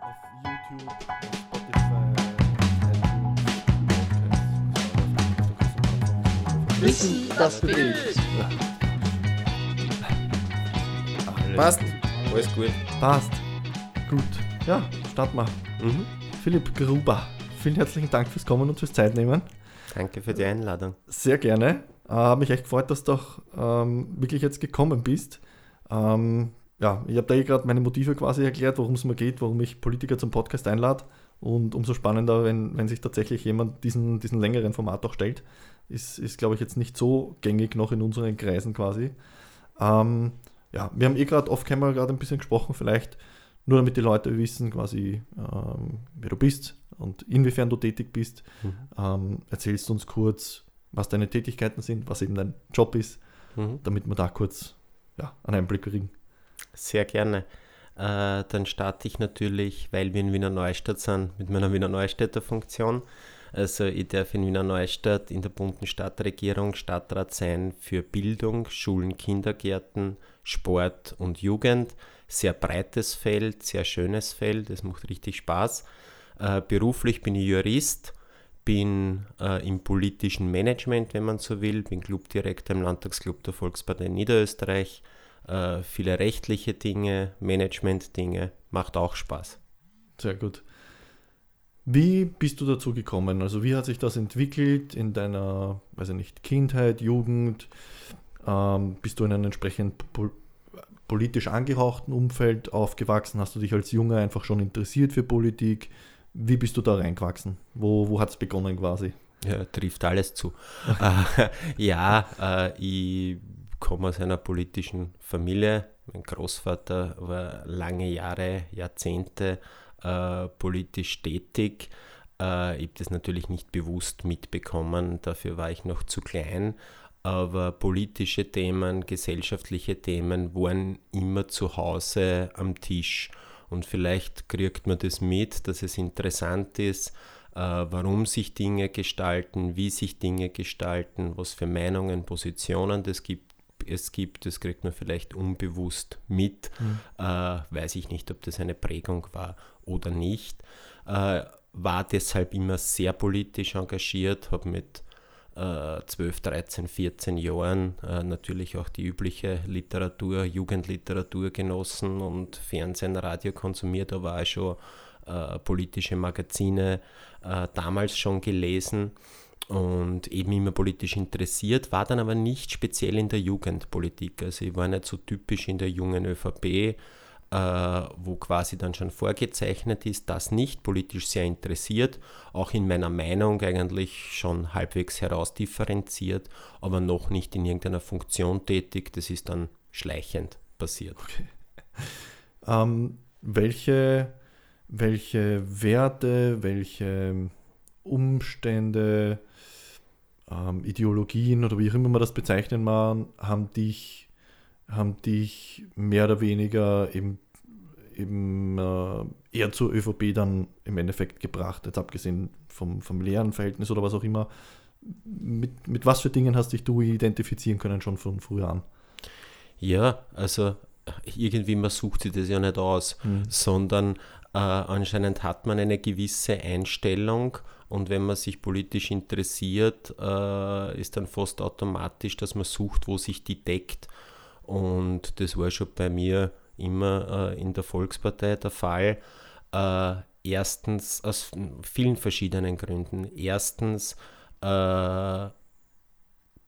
auf YouTube, auf Spotify, iTunes, Wissen, das bewegt. Passt. Alles gut. Passt. Gut. Ja, starten wir. Mhm. Philipp Gruber, vielen herzlichen Dank fürs Kommen und fürs Zeitnehmen. Danke für die Einladung. Sehr gerne. Äh, Habe mich echt gefreut, dass du auch ähm, wirklich jetzt gekommen bist. Ähm, ja, ich habe da eh gerade meine Motive quasi erklärt, worum es mir geht, warum ich Politiker zum Podcast einlade. Und umso spannender, wenn, wenn sich tatsächlich jemand diesen, diesen längeren Format auch stellt. Ist, ist glaube ich, jetzt nicht so gängig noch in unseren Kreisen quasi. Ähm, ja, wir haben eh gerade off-camera gerade ein bisschen gesprochen, vielleicht nur damit die Leute wissen, quasi, ähm, wer du bist und inwiefern du tätig bist. Mhm. Ähm, erzählst uns kurz, was deine Tätigkeiten sind, was eben dein Job ist, Mhm. damit wir da kurz ja, einen Einblick kriegen. Sehr gerne. Äh, dann starte ich natürlich, weil wir in Wiener Neustadt sind, mit meiner Wiener Neustädter Funktion. Also ich darf in Wiener Neustadt in der bunten Stadtregierung Stadtrat sein für Bildung, Schulen, Kindergärten, Sport und Jugend. Sehr breites Feld, sehr schönes Feld, es macht richtig Spaß. Äh, beruflich bin ich Jurist, bin äh, im politischen Management, wenn man so will, bin Clubdirektor im Landtagsclub der Volkspartei Niederösterreich. Äh, viele rechtliche Dinge, Management-Dinge, macht auch Spaß. Sehr gut. Wie bist du dazu gekommen? Also wie hat sich das entwickelt in deiner, weiß ich nicht, Kindheit, Jugend? Ähm, bist du in einem entsprechend pol politisch angehauchten Umfeld aufgewachsen? Hast du dich als Junge einfach schon interessiert für Politik? Wie bist du da reingewachsen? Wo, wo hat es begonnen quasi? Ja, trifft alles zu. äh, ja, äh, ich komme aus einer politischen Familie. Mein Großvater war lange Jahre, Jahrzehnte äh, politisch tätig. Äh, ich habe das natürlich nicht bewusst mitbekommen, dafür war ich noch zu klein. Aber politische Themen, gesellschaftliche Themen waren immer zu Hause am Tisch. Und vielleicht kriegt man das mit, dass es interessant ist, äh, warum sich Dinge gestalten, wie sich Dinge gestalten, was für Meinungen, Positionen das gibt, es gibt. Das kriegt man vielleicht unbewusst mit. Äh, weiß ich nicht, ob das eine Prägung war oder nicht. Äh, war deshalb immer sehr politisch engagiert, habe mit äh, 12, 13, 14 Jahren äh, natürlich auch die übliche Literatur, Jugendliteratur genossen und Fernsehen, Radio konsumiert, aber auch schon äh, politische Magazine äh, damals schon gelesen und eben immer politisch interessiert, war dann aber nicht speziell in der Jugendpolitik. Also ich war nicht so typisch in der jungen ÖVP, äh, wo quasi dann schon vorgezeichnet ist, das nicht politisch sehr interessiert, auch in meiner Meinung eigentlich schon halbwegs herausdifferenziert, aber noch nicht in irgendeiner Funktion tätig. Das ist dann schleichend passiert. Ähm, welche, welche Werte, welche Umstände, ähm, Ideologien oder wie auch immer man das bezeichnen mag, haben dich, haben dich mehr oder weniger eben, eben äh, eher zur ÖVP dann im Endeffekt gebracht, jetzt abgesehen vom familiären Verhältnis oder was auch immer. Mit, mit was für Dingen hast dich du identifizieren können schon von früher an? Ja, also irgendwie man sucht sich das ja nicht aus, sondern äh, anscheinend hat man eine gewisse Einstellung und wenn man sich politisch interessiert, äh, ist dann fast automatisch, dass man sucht, wo sich die deckt. Und das war schon bei mir immer äh, in der Volkspartei der Fall. Äh, erstens aus vielen verschiedenen Gründen. Erstens äh,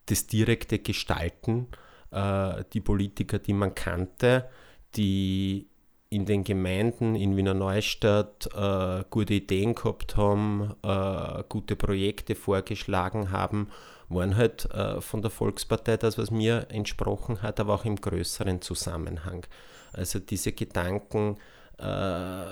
das direkte Gestalten, äh, die Politiker, die man kannte, die in den Gemeinden in Wiener Neustadt äh, gute Ideen gehabt haben, äh, gute Projekte vorgeschlagen haben, waren halt äh, von der Volkspartei das, was mir entsprochen hat, aber auch im größeren Zusammenhang. Also diese Gedanken, äh,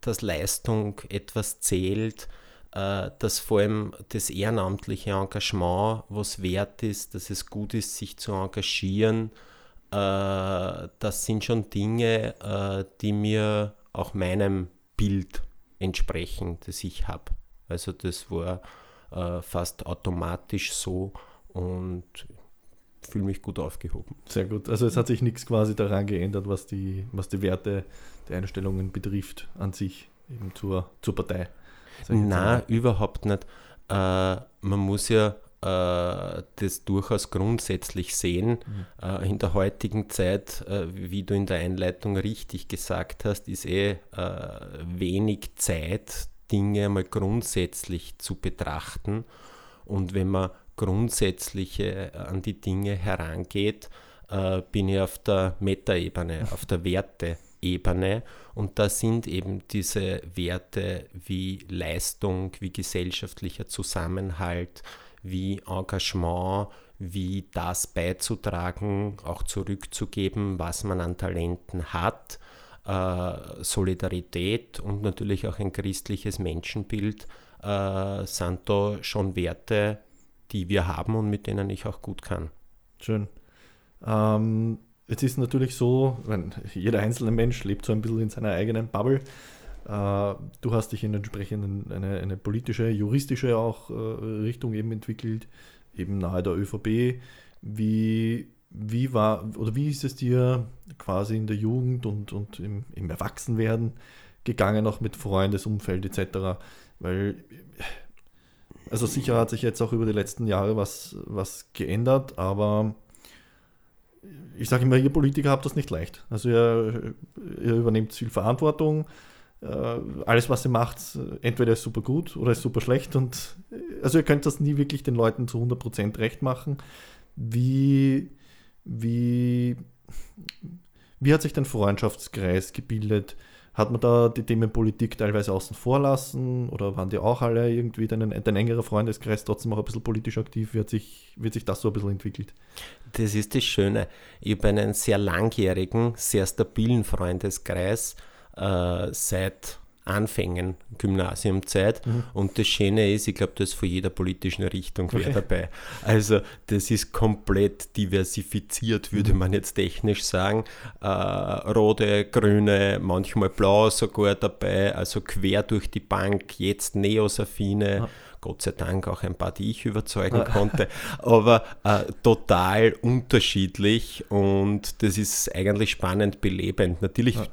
dass Leistung etwas zählt, äh, dass vor allem das ehrenamtliche Engagement was wert ist, dass es gut ist, sich zu engagieren, äh, das sind schon Dinge, äh, die mir auch meinem Bild entsprechen, das ich habe. Also das war äh, fast automatisch so und fühle mich gut aufgehoben. Sehr gut. Also es hat sich nichts quasi daran geändert, was die, was die Werte der Einstellungen betrifft an sich, eben zur, zur Partei. Nein, überhaupt nicht. Äh, man muss ja das durchaus grundsätzlich sehen. Mhm. Äh, in der heutigen Zeit, äh, wie du in der Einleitung richtig gesagt hast, ist eh wenig Zeit, Dinge mal grundsätzlich zu betrachten. Und wenn man grundsätzlich an die Dinge herangeht, bin ich auf der Metaebene, auf der Werteebene. Und da sind eben diese Werte wie Leistung, wie gesellschaftlicher Zusammenhalt, wie Engagement, wie das beizutragen, auch zurückzugeben, was man an Talenten hat, äh, Solidarität und natürlich auch ein christliches Menschenbild äh, sind da schon Werte, die wir haben und mit denen ich auch gut kann. Schön. Ähm, jetzt ist natürlich so, jeder einzelne Mensch lebt so ein bisschen in seiner eigenen Bubble. Äh, du hast dich in entsprechenden eine, eine politische, juristische auch äh, Richtung eben entwickelt, eben nahe der ÖVP. Wie, wie war oder wie ist es dir quasi in der Jugend und, und im, im Erwachsenwerden gegangen, auch mit Freundesumfeld etc.? Weil, also sicher hat sich jetzt auch über die letzten Jahre was, was geändert, aber ich sage immer, ihr Politiker habt das nicht leicht. Also ihr, ihr übernehmt viel Verantwortung, alles, was ihr macht, entweder ist super gut oder ist super schlecht. Und also ihr könnt das nie wirklich den Leuten zu 100% recht machen. Wie, wie, wie hat sich dein Freundschaftskreis gebildet? Hat man da die Themen Politik teilweise außen vor lassen oder waren die auch alle irgendwie dein, dein engerer Freundeskreis trotzdem auch ein bisschen politisch aktiv? Wie hat sich, wie hat sich das so ein bisschen entwickelt? Das ist das Schöne. Ich habe einen sehr langjährigen, sehr stabilen Freundeskreis äh, seit Anfängen Gymnasiumzeit. Mhm. Und das Schöne ist, ich glaube, da ist von jeder politischen Richtung okay. dabei. Also das ist komplett diversifiziert, würde mhm. man jetzt technisch sagen. Äh, rote, grüne, manchmal blau sogar dabei, also quer durch die Bank, jetzt Neosaffine. Ja. Gott sei Dank auch ein paar, die ich überzeugen ja. konnte, aber äh, total unterschiedlich und das ist eigentlich spannend belebend. Natürlich ja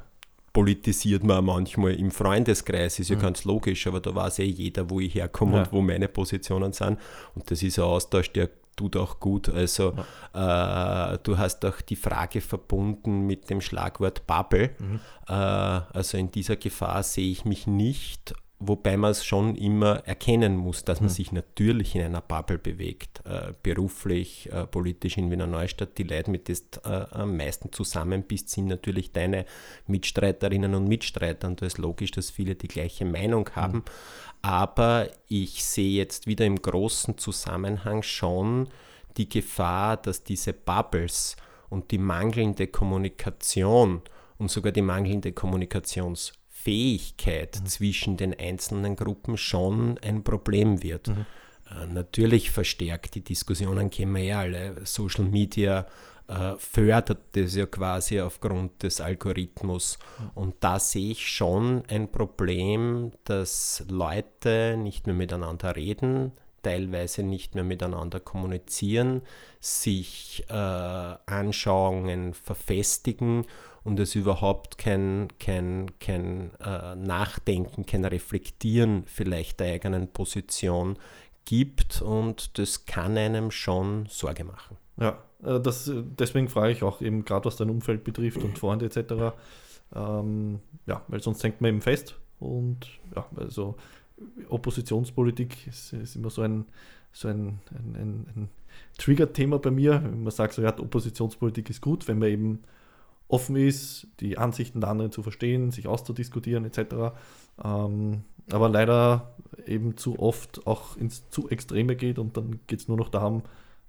politisiert man manchmal im Freundeskreis, ist ja mhm. ganz logisch, aber da weiß eh jeder, wo ich herkomme ja. und wo meine Positionen sind. Und das ist ein Austausch, der tut auch gut. Also ja. äh, du hast auch die Frage verbunden mit dem Schlagwort Bubble. Mhm. Äh, also in dieser Gefahr sehe ich mich nicht, wobei man es schon immer erkennen muss, dass man mhm. sich natürlich in einer Bubble bewegt, äh, beruflich, äh, politisch in Wiener Neustadt. Die Leute, mit denen du äh, am meisten zusammen bist, sind natürlich deine Mitstreiterinnen und Mitstreiter. Und da ist logisch, dass viele die gleiche Meinung mhm. haben. Mhm. Aber ich sehe jetzt wieder im großen Zusammenhang schon die Gefahr, dass diese Bubbles und die mangelnde Kommunikation und sogar die mangelnde Kommunikations- Fähigkeit mhm. zwischen den einzelnen Gruppen schon ein Problem wird. Mhm. Äh, natürlich verstärkt, die Diskussionen kennen wir ja alle, Social Media äh, fördert das ja quasi aufgrund des Algorithmus. Mhm. Und da sehe ich schon ein Problem, dass Leute nicht mehr miteinander reden, teilweise nicht mehr miteinander kommunizieren, sich äh, Anschauungen verfestigen und es überhaupt kein, kein, kein äh, Nachdenken, kein Reflektieren vielleicht der eigenen Position gibt und das kann einem schon Sorge machen. Ja, äh, das, deswegen frage ich auch eben gerade, was dein Umfeld betrifft und Freunde etc. Ähm, ja, weil sonst hängt man eben fest und ja, also Oppositionspolitik ist, ist immer so ein, so ein, ein, ein, ein Trigger-Thema bei mir. Wenn man sagt, so, ja, Oppositionspolitik ist gut, wenn man eben offen ist, die Ansichten der anderen zu verstehen, sich auszudiskutieren etc. Ähm, aber leider eben zu oft auch ins zu Extreme geht und dann geht es nur noch darum,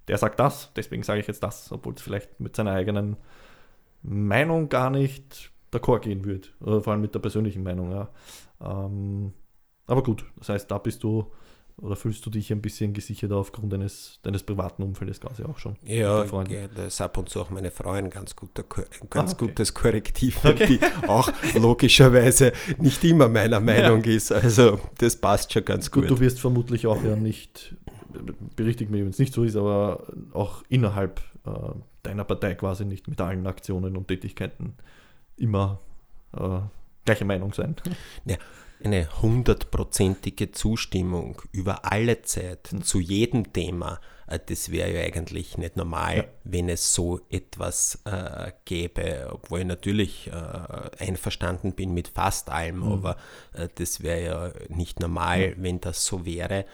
der sagt das, deswegen sage ich jetzt das, obwohl es vielleicht mit seiner eigenen Meinung gar nicht d'accord gehen würde, oder vor allem mit der persönlichen Meinung. Ja. Ähm, aber gut, das heißt, da bist du oder fühlst du dich ein bisschen gesicherter aufgrund deines, deines privaten Umfeldes quasi auch schon? Ja, ja, das ist ab und zu auch meine Frau ein ganz, guter, ganz ah, okay. gutes Korrektiv, okay. die auch logischerweise nicht immer meiner Meinung ja. ist. Also das passt schon ganz gut. Gut, du wirst vermutlich auch ja nicht, berichtigt mir, wenn es nicht so ist, aber auch innerhalb äh, deiner Partei quasi nicht mit allen Aktionen und Tätigkeiten immer äh, gleiche Meinung sein. Ja, eine hundertprozentige Zustimmung über alle Zeit mhm. zu jedem Thema, äh, das wäre ja eigentlich nicht normal, ja. wenn es so etwas äh, gäbe, obwohl ich natürlich äh, einverstanden bin mit fast allem, mhm. aber äh, das wäre ja nicht normal, mhm. wenn das so wäre.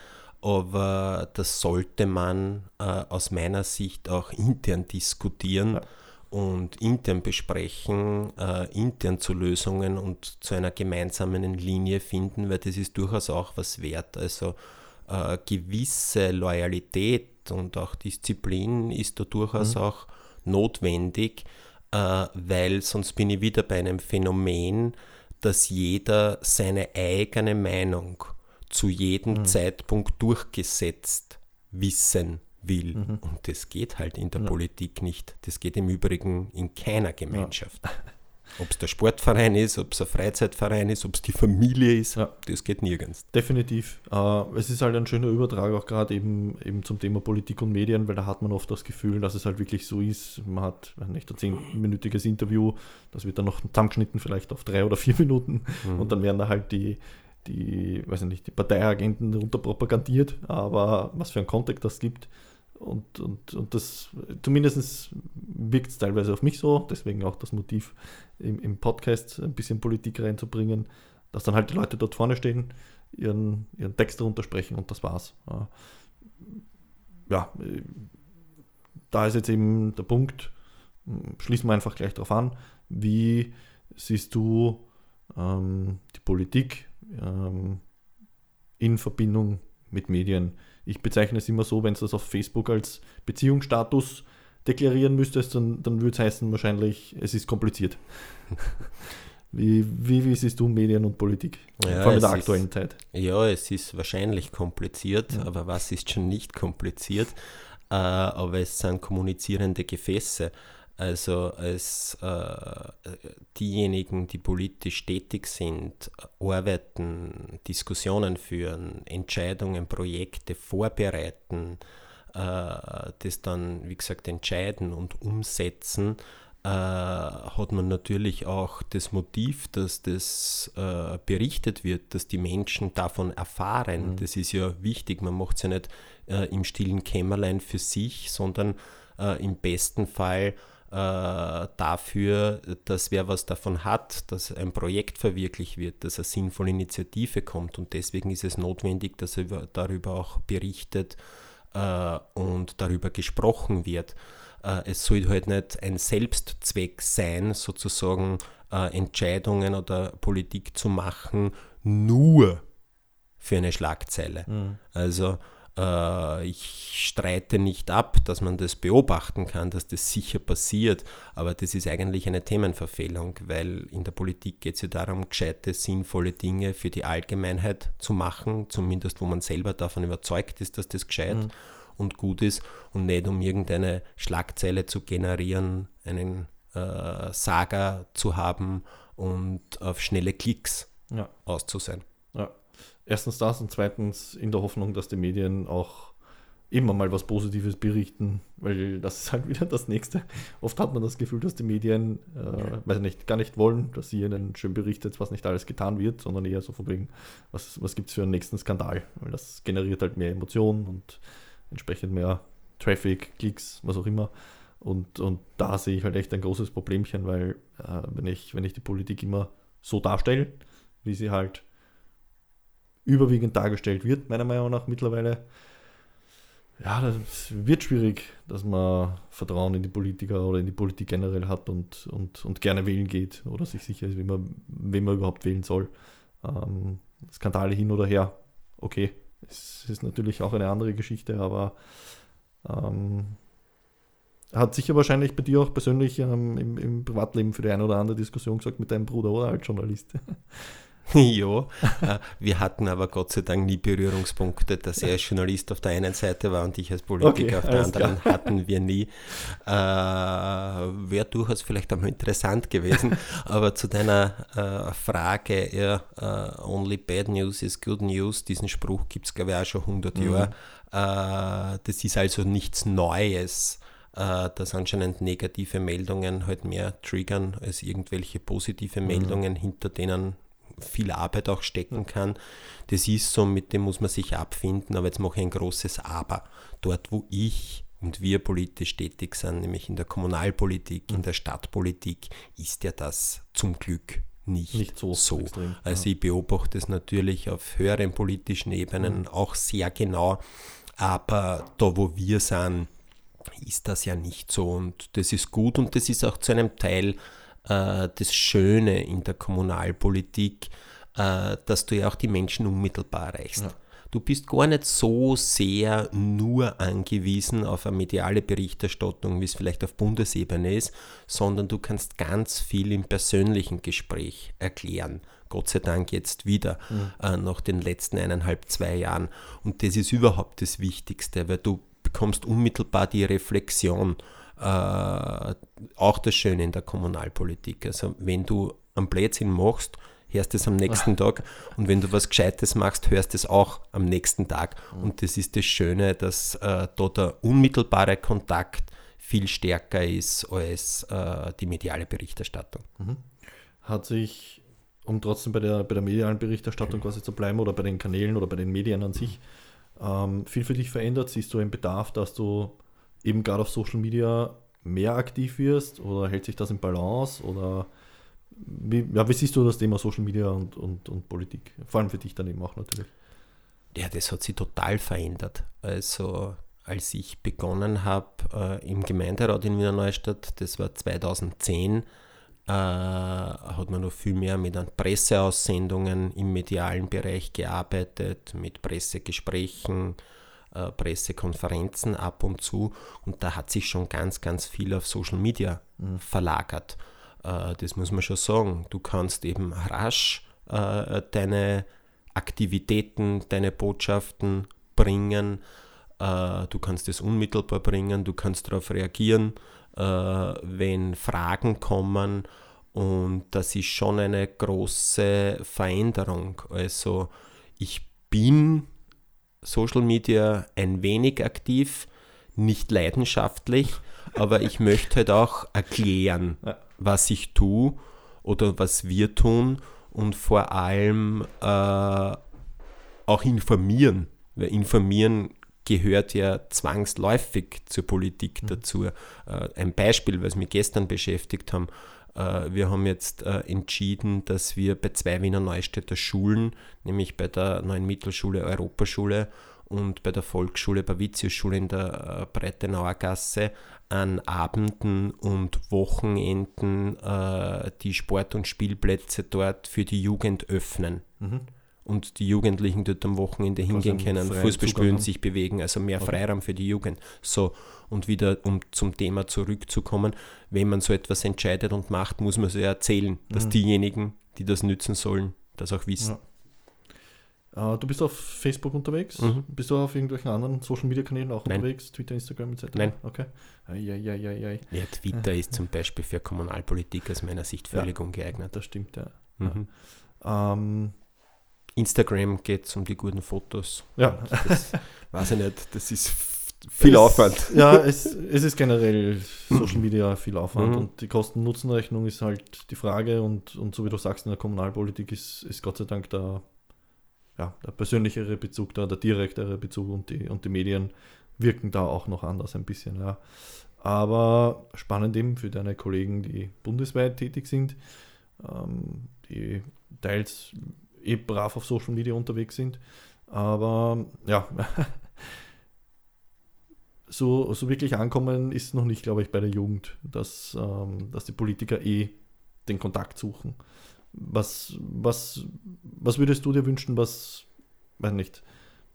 Aber das sollte man äh, aus meiner Sicht auch intern diskutieren. Ja und intern besprechen, äh, intern zu Lösungen und zu einer gemeinsamen Linie finden, weil das ist durchaus auch was wert. Also äh, gewisse Loyalität und auch Disziplin ist da durchaus mhm. auch notwendig, äh, weil sonst bin ich wieder bei einem Phänomen, dass jeder seine eigene Meinung zu jedem mhm. Zeitpunkt durchgesetzt wissen will. Mhm. Und das geht halt in der ja. Politik nicht. Das geht im Übrigen in keiner Gemeinschaft. Ja. Ob es der Sportverein ist, ob es ein Freizeitverein ist, ob es die Familie ist, ja. das geht nirgends. Definitiv. Äh, es ist halt ein schöner Übertrag auch gerade eben, eben zum Thema Politik und Medien, weil da hat man oft das Gefühl, dass es halt wirklich so ist. Man hat nicht ein zehnminütiges Interview, das wird dann noch zusammengeschnitten, vielleicht auf drei oder vier Minuten mhm. und dann werden da halt die, die, weiß nicht, die Parteiagenten runter propagandiert, aber was für einen Kontext das gibt, und, und, und das, zumindest wirkt es teilweise auf mich so, deswegen auch das Motiv im, im Podcast ein bisschen Politik reinzubringen, dass dann halt die Leute dort vorne stehen, ihren, ihren Text darunter sprechen und das war's. Ja, da ist jetzt eben der Punkt, schließen wir einfach gleich darauf an, wie siehst du ähm, die Politik ähm, in Verbindung mit Medien? Ich bezeichne es immer so, wenn es das auf Facebook als Beziehungsstatus deklarieren müsstest, dann, dann würde es heißen wahrscheinlich, es ist kompliziert. wie, wie, wie siehst du Medien und Politik? Ja, Vor allem in der aktuellen ist, Zeit. Ja, es ist wahrscheinlich kompliziert, ja. aber was ist schon nicht kompliziert? Äh, aber es sind kommunizierende Gefäße. Also als äh, diejenigen, die politisch tätig sind, arbeiten, Diskussionen führen, Entscheidungen, Projekte vorbereiten, äh, das dann, wie gesagt, entscheiden und umsetzen, äh, hat man natürlich auch das Motiv, dass das äh, berichtet wird, dass die Menschen davon erfahren. Mhm. Das ist ja wichtig. Man macht es ja nicht äh, im stillen Kämmerlein für sich, sondern äh, im besten Fall äh, dafür, dass wer was davon hat, dass ein Projekt verwirklicht wird, dass eine sinnvolle Initiative kommt. Und deswegen ist es notwendig, dass er darüber auch berichtet äh, und darüber gesprochen wird. Äh, es soll halt nicht ein Selbstzweck sein, sozusagen äh, Entscheidungen oder Politik zu machen, nur für eine Schlagzeile. Mhm. Also ich streite nicht ab, dass man das beobachten kann, dass das sicher passiert, aber das ist eigentlich eine Themenverfehlung, weil in der Politik geht es ja darum, gescheite, sinnvolle Dinge für die Allgemeinheit zu machen, zumindest wo man selber davon überzeugt ist, dass das gescheit mhm. und gut ist und nicht um irgendeine Schlagzeile zu generieren, einen äh, Saga zu haben und auf schnelle Klicks ja. auszusehen. Ja. Erstens das und zweitens in der Hoffnung, dass die Medien auch immer mal was Positives berichten, weil das ist halt wieder das Nächste. Oft hat man das Gefühl, dass die Medien, äh, weiß nicht, gar nicht wollen, dass sie ihnen schön berichtet, was nicht alles getan wird, sondern eher so von wegen, was, was gibt es für einen nächsten Skandal, weil das generiert halt mehr Emotionen und entsprechend mehr Traffic, Klicks, was auch immer. Und, und da sehe ich halt echt ein großes Problemchen, weil äh, wenn, ich, wenn ich die Politik immer so darstelle, wie sie halt überwiegend dargestellt wird, meiner Meinung nach mittlerweile. Ja, das wird schwierig, dass man Vertrauen in die Politiker oder in die Politik generell hat und, und, und gerne wählen geht oder sich sicher ist, wie man, wen man überhaupt wählen soll. Ähm, Skandale hin oder her, okay, es ist natürlich auch eine andere Geschichte, aber ähm, hat sicher wahrscheinlich bei dir auch persönlich ähm, im, im, Privatleben für die eine oder andere Diskussion gesagt mit deinem Bruder oder als Journalist. ja, äh, wir hatten aber Gott sei Dank nie Berührungspunkte, dass er als Journalist auf der einen Seite war und ich als Politiker okay, auf der anderen klar. hatten wir nie. Äh, Wäre durchaus vielleicht einmal interessant gewesen, aber zu deiner äh, Frage, ja, uh, only bad news is good news, diesen Spruch gibt es glaube ich auch schon 100 mhm. Jahre. Äh, das ist also nichts Neues äh, dass anscheinend negative Meldungen halt mehr triggern als irgendwelche positive mhm. Meldungen, hinter denen viel Arbeit auch stecken kann. Das ist so, mit dem muss man sich abfinden, aber jetzt mache ich ein großes Aber. Dort, wo ich und wir politisch tätig sind, nämlich in der Kommunalpolitik, in der Stadtpolitik, ist ja das zum Glück nicht, nicht so. so. Extrem, also ja. ich beobachte es natürlich auf höheren politischen Ebenen mhm. auch sehr genau, aber da wo wir sind, ist das ja nicht so und das ist gut und das ist auch zu einem Teil äh, das Schöne in der Kommunalpolitik, äh, dass du ja auch die Menschen unmittelbar erreichst. Ja. Du bist gar nicht so sehr nur angewiesen auf eine mediale Berichterstattung, wie es vielleicht auf Bundesebene ist, sondern du kannst ganz viel im persönlichen Gespräch erklären. Gott sei Dank jetzt wieder mhm. äh, nach den letzten eineinhalb, zwei Jahren. Und das ist überhaupt das Wichtigste, weil du bekommst unmittelbar die Reflexion. Äh, auch das Schöne in der Kommunalpolitik. Also wenn du am Blödsinn machst, hörst es am nächsten Tag und wenn du was Gescheites machst, hörst es auch am nächsten Tag. Mhm. Und das ist das Schöne, dass äh, da der unmittelbare Kontakt viel stärker ist als äh, die mediale Berichterstattung. Mhm. Hat sich, um trotzdem bei der, bei der medialen Berichterstattung quasi zu bleiben oder bei den Kanälen oder bei den Medien an sich, ähm, viel für dich verändert? Siehst du einen Bedarf, dass du eben gerade auf Social Media mehr aktiv wirst oder hält sich das in Balance oder wie, ja, wie siehst du das Thema Social Media und, und, und Politik? Vor allem für dich dann eben auch natürlich. Ja, das hat sich total verändert. Also als ich begonnen habe äh, im Gemeinderat in Wiener Neustadt, das war 2010, äh, hat man noch viel mehr mit Presseaussendungen im medialen Bereich gearbeitet, mit Pressegesprächen, äh, Pressekonferenzen ab und zu. Und da hat sich schon ganz, ganz viel auf Social Media mhm. verlagert. Äh, das muss man schon sagen. Du kannst eben rasch äh, deine Aktivitäten, deine Botschaften bringen. Äh, du kannst es unmittelbar bringen, du kannst darauf reagieren, wenn Fragen kommen. Und das ist schon eine große Veränderung. Also ich bin Social Media ein wenig aktiv, nicht leidenschaftlich, aber ich möchte halt auch erklären, was ich tue oder was wir tun und vor allem äh, auch informieren, weil informieren gehört ja zwangsläufig zur Politik mhm. dazu. Äh, ein Beispiel, was wir gestern beschäftigt haben, wir haben jetzt äh, entschieden, dass wir bei zwei Wiener Neustädter Schulen, nämlich bei der neuen Mittelschule Europaschule und bei der Volksschule Bavitius-Schule in der äh, Breitenauer Gasse an Abenden und Wochenenden äh, die Sport- und Spielplätze dort für die Jugend öffnen. Mhm. Und die Jugendlichen dort am Wochenende hingehen können, Fußball spielen, sich bewegen, also mehr okay. Freiraum für die Jugend. So, und wieder, um zum Thema zurückzukommen, wenn man so etwas entscheidet und macht, muss man so erzählen, dass mhm. diejenigen, die das nützen sollen, das auch wissen. Ja. Uh, du bist auf Facebook unterwegs? Mhm. Bist du auf irgendwelchen anderen Social Media Kanälen auch Nein. unterwegs? Twitter, Instagram etc.? Nein. Okay. Ai, ja, Twitter ist zum Beispiel für Kommunalpolitik aus meiner Sicht völlig ja, ungeeignet. Das stimmt, ja. Mhm. ja. Ähm, Instagram geht es um die guten Fotos. Ja. Das weiß ich nicht, das ist viel es, Aufwand. Ja, es, es ist generell Social Media viel Aufwand mhm. und die Kosten-Nutzen-Rechnung ist halt die Frage und, und so wie du sagst, in der Kommunalpolitik ist, ist Gott sei Dank da ja, der persönlichere Bezug da, der direktere Bezug und die, und die Medien wirken da auch noch anders ein bisschen. Ja. Aber spannend eben für deine Kollegen, die bundesweit tätig sind, ähm, die teils eh brav auf Social Media unterwegs sind. Aber ja, so, so wirklich ankommen ist noch nicht, glaube ich, bei der Jugend, dass, ähm, dass die Politiker eh den Kontakt suchen. Was, was, was würdest du dir wünschen, was, weiß nicht,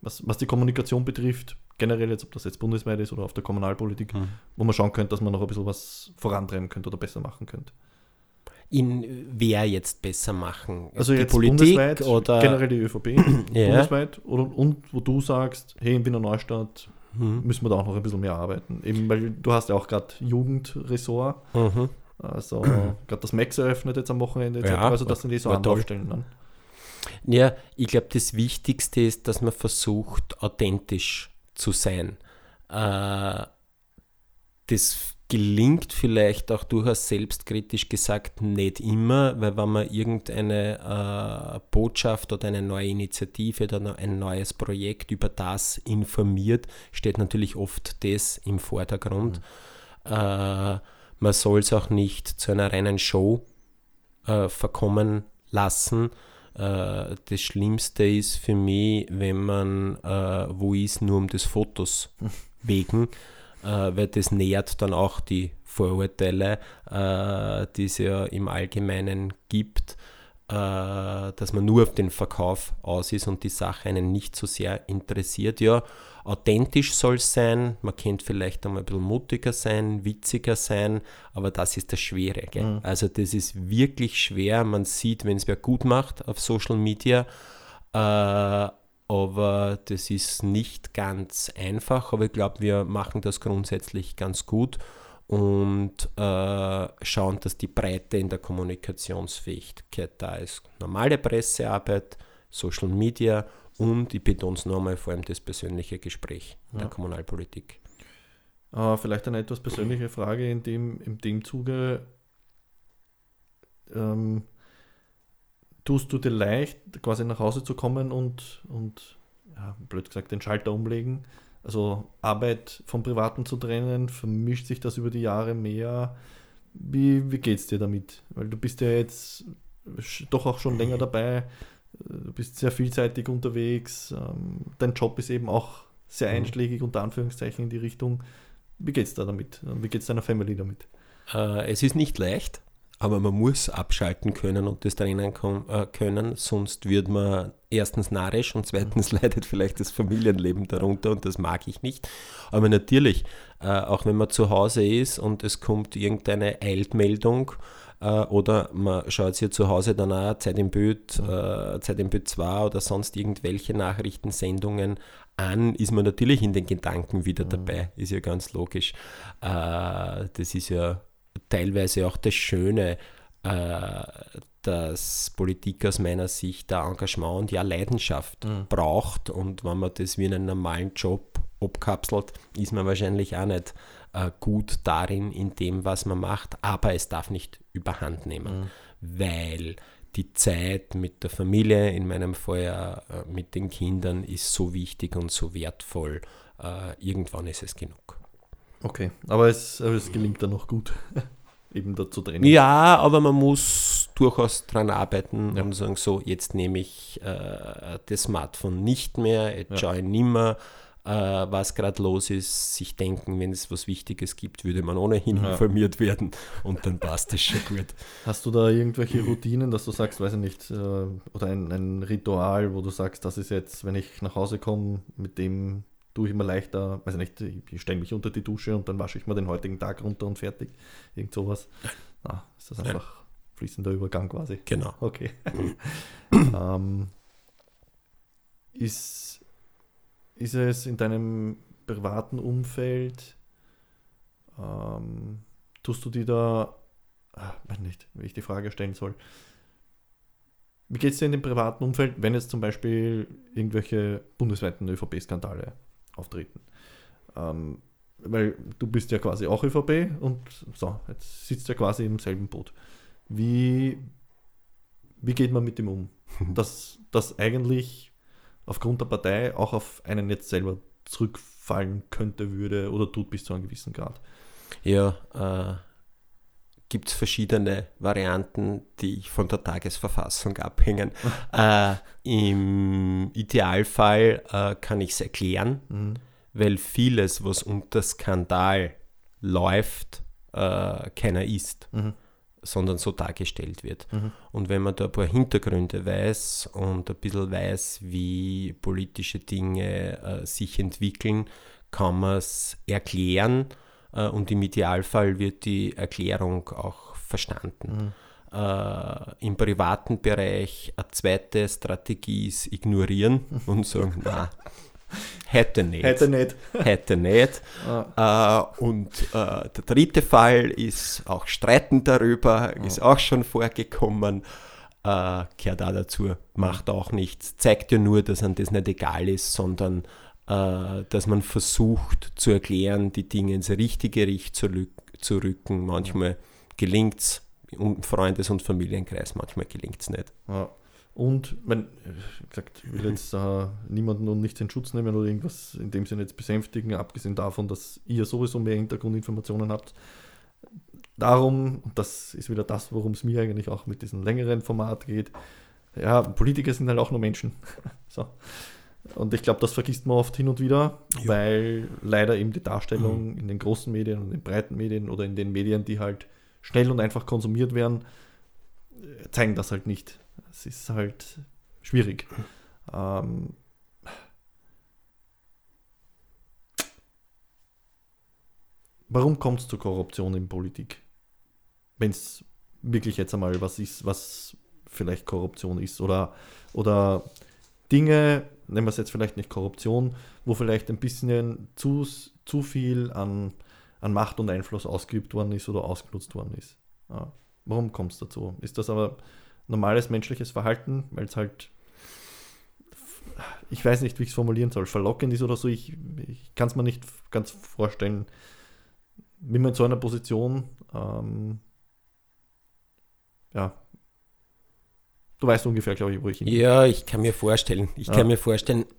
was, was die Kommunikation betrifft, generell jetzt, ob das jetzt bundesweit ist oder auf der Kommunalpolitik, mhm. wo man schauen könnte, dass man noch ein bisschen was vorantreiben könnte oder besser machen könnte? In wer jetzt besser machen? Also die jetzt Politik oder generell die ÖVP ja. bundesweit oder, und wo du sagst, hey, in Wiener Neustadt mhm. müssen wir da auch noch ein bisschen mehr arbeiten. Eben weil du hast ja auch gerade Jugendressort. Mhm. Also gerade das Max eröffnet jetzt am Wochenende, ja, also das sind die so Anlaufstellen dann. Ja, ich glaube, das Wichtigste ist, dass man versucht, authentisch zu sein. Äh, das gelingt vielleicht auch durchaus selbstkritisch gesagt nicht immer, weil wenn man irgendeine äh, Botschaft oder eine neue Initiative oder ein neues Projekt über das informiert, steht natürlich oft das im Vordergrund. Mhm. Äh, man soll es auch nicht zu einer reinen Show äh, verkommen lassen. Äh, das Schlimmste ist für mich, wenn man äh, wo ist, nur um des Fotos wegen weil das nährt dann auch die Vorurteile, äh, die es ja im Allgemeinen gibt, äh, dass man nur auf den Verkauf aus ist und die Sache einen nicht so sehr interessiert. Ja, authentisch soll es sein, man könnte vielleicht einmal ein bisschen mutiger sein, witziger sein, aber das ist das Schwere. Mhm. Also das ist wirklich schwer. Man sieht, wenn es wer gut macht auf Social Media, äh, aber das ist nicht ganz einfach, aber ich glaube, wir machen das grundsätzlich ganz gut und äh, schauen, dass die Breite in der Kommunikationsfähigkeit da ist. Normale Pressearbeit, Social Media und ich betone es nochmal, vor allem das persönliche Gespräch in ja. der Kommunalpolitik. Äh, vielleicht eine etwas persönliche Frage in dem, in dem Zuge. Ähm, tust du dir leicht, quasi nach Hause zu kommen und, und ja, blöd gesagt, den Schalter umlegen? Also Arbeit vom Privaten zu trennen, vermischt sich das über die Jahre mehr? Wie, wie geht es dir damit? Weil du bist ja jetzt doch auch schon länger dabei, du bist sehr vielseitig unterwegs, ähm, dein Job ist eben auch sehr mhm. einschlägig, unter Anführungszeichen, in die Richtung. Wie geht es da damit? Wie geht es deiner Family damit? Äh, es ist nicht leicht aber man muss abschalten können und das drinnen äh, können, sonst wird man erstens narrisch und zweitens leidet vielleicht das Familienleben darunter und das mag ich nicht. Aber natürlich, äh, auch wenn man zu Hause ist und es kommt irgendeine Eiltmeldung äh, oder man schaut sich zu Hause dann auch Zeit im Bild, Zeit im Bild 2 oder sonst irgendwelche Nachrichtensendungen an, ist man natürlich in den Gedanken wieder dabei, ist ja ganz logisch. Das ist ja teilweise auch das Schöne, äh, dass Politik aus meiner Sicht da Engagement und ja Leidenschaft mhm. braucht. Und wenn man das wie einen normalen Job abkapselt, ist man wahrscheinlich auch nicht äh, gut darin, in dem, was man macht. Aber es darf nicht überhand nehmen, mhm. weil die Zeit mit der Familie, in meinem Fall äh, mit den Kindern, ist so wichtig und so wertvoll. Äh, irgendwann ist es genug. Okay, aber es, aber es gelingt dann noch gut, eben da zu trennen. Ja, aber man muss durchaus dran arbeiten ja. und sagen, so, jetzt nehme ich äh, das Smartphone nicht mehr, jetzt ja. schaue ich nimmer, äh, was gerade los ist, sich denken, wenn es was Wichtiges gibt, würde man ohnehin ja. informiert werden und dann passt es schon gut. Hast du da irgendwelche Routinen, dass du sagst, weiß ich nicht, äh, oder ein, ein Ritual, wo du sagst, das ist jetzt, wenn ich nach Hause komme, mit dem tue ich mir leichter, weiß nicht, ich stelle mich unter die Dusche und dann wasche ich mir den heutigen Tag runter und fertig. Irgend sowas. Ah, ist das einfach fließender Übergang quasi. Genau. Okay. ähm, ist, ist es in deinem privaten Umfeld, ähm, tust du dir da, ah, weiß nicht, wie ich die Frage stellen soll. Wie geht es dir in dem privaten Umfeld, wenn jetzt zum Beispiel irgendwelche bundesweiten ÖVP-Skandale auftreten. Ähm, weil du bist ja quasi auch ÖVP und so, jetzt sitzt ja quasi im selben Boot. Wie, wie geht man mit dem um? Dass das eigentlich aufgrund der Partei auch auf einen jetzt selber zurückfallen könnte, würde oder tut bis zu einem gewissen Grad. Ja, äh, gibt es verschiedene Varianten, die von der Tagesverfassung abhängen. äh, Im Idealfall äh, kann ich es erklären, mhm. weil vieles, was unter Skandal läuft, äh, keiner ist. Mhm sondern so dargestellt wird. Mhm. Und wenn man da ein paar Hintergründe weiß und ein bisschen weiß, wie politische Dinge äh, sich entwickeln, kann man es erklären äh, und im Idealfall wird die Erklärung auch verstanden. Mhm. Äh, Im privaten Bereich eine zweite Strategie ist ignorieren und sagen, na, hätte nicht. Hätte nicht. Hätte nicht. Ah. Äh, und äh, der dritte Fall ist auch Streiten darüber, ah. ist auch schon vorgekommen. Äh, gehört auch dazu, macht auch nichts, zeigt ja nur, dass einem das nicht egal ist, sondern äh, dass man versucht zu erklären, die Dinge ins richtige Licht zu, rücken. Manchmal gelingt es im Freundes- und Familienkreis, manchmal gelingt es nicht. Ja. Und, mein, gesagt, ich will jetzt äh, niemanden und nichts in Schutz nehmen oder irgendwas in dem Sinne jetzt besänftigen, abgesehen davon, dass ihr sowieso mehr Hintergrundinformationen habt. Darum, und das ist wieder das, worum es mir eigentlich auch mit diesem längeren Format geht, ja, Politiker sind halt auch nur Menschen. so. Und ich glaube, das vergisst man oft hin und wieder, ja. weil leider eben die Darstellung mhm. in den großen Medien und in den breiten Medien oder in den Medien, die halt schnell und einfach konsumiert werden, äh, zeigen das halt nicht. Es ist halt schwierig. Ähm, warum kommt es zur Korruption in Politik? Wenn es wirklich jetzt einmal was ist, was vielleicht Korruption ist oder, oder Dinge, nennen wir es jetzt vielleicht nicht Korruption, wo vielleicht ein bisschen zu, zu viel an, an Macht und Einfluss ausgeübt worden ist oder ausgenutzt worden ist. Ja. Warum kommt es dazu? Ist das aber normales menschliches Verhalten, weil es halt, ich weiß nicht, wie ich es formulieren soll, verlockend ist oder so. Ich, ich kann es mir nicht ganz vorstellen, wie man in so einer Position, ähm, ja, du weißt ungefähr, glaube ich, wo ich hin Ja, ich kann mir vorstellen, ich ja. kann mir vorstellen,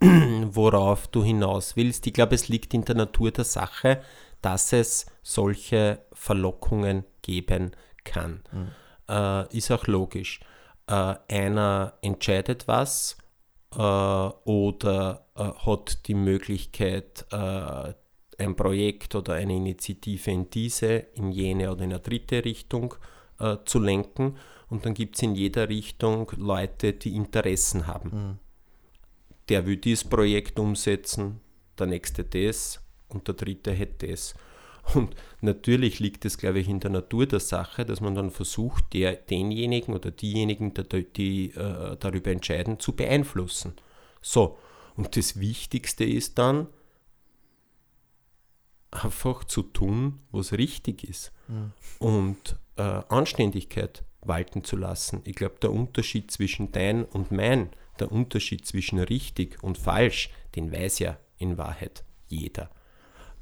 worauf du hinaus willst. Ich glaube, es liegt in der Natur der Sache, dass es solche Verlockungen geben kann. Mhm. Äh, ist auch logisch äh, einer entscheidet was äh, oder äh, hat die Möglichkeit, äh, ein Projekt oder eine Initiative in diese, in jene oder in eine dritte Richtung äh, zu lenken. Und dann gibt es in jeder Richtung Leute, die Interessen haben. Mhm. Der will dieses Projekt umsetzen, der nächste das und der dritte hätte das. Und natürlich liegt es, glaube ich, in der Natur der Sache, dass man dann versucht, der, denjenigen oder diejenigen, die, die äh, darüber entscheiden, zu beeinflussen. So, und das Wichtigste ist dann, einfach zu tun, was richtig ist. Mhm. Und äh, Anständigkeit walten zu lassen. Ich glaube, der Unterschied zwischen dein und mein, der Unterschied zwischen richtig und falsch, den weiß ja in Wahrheit jeder.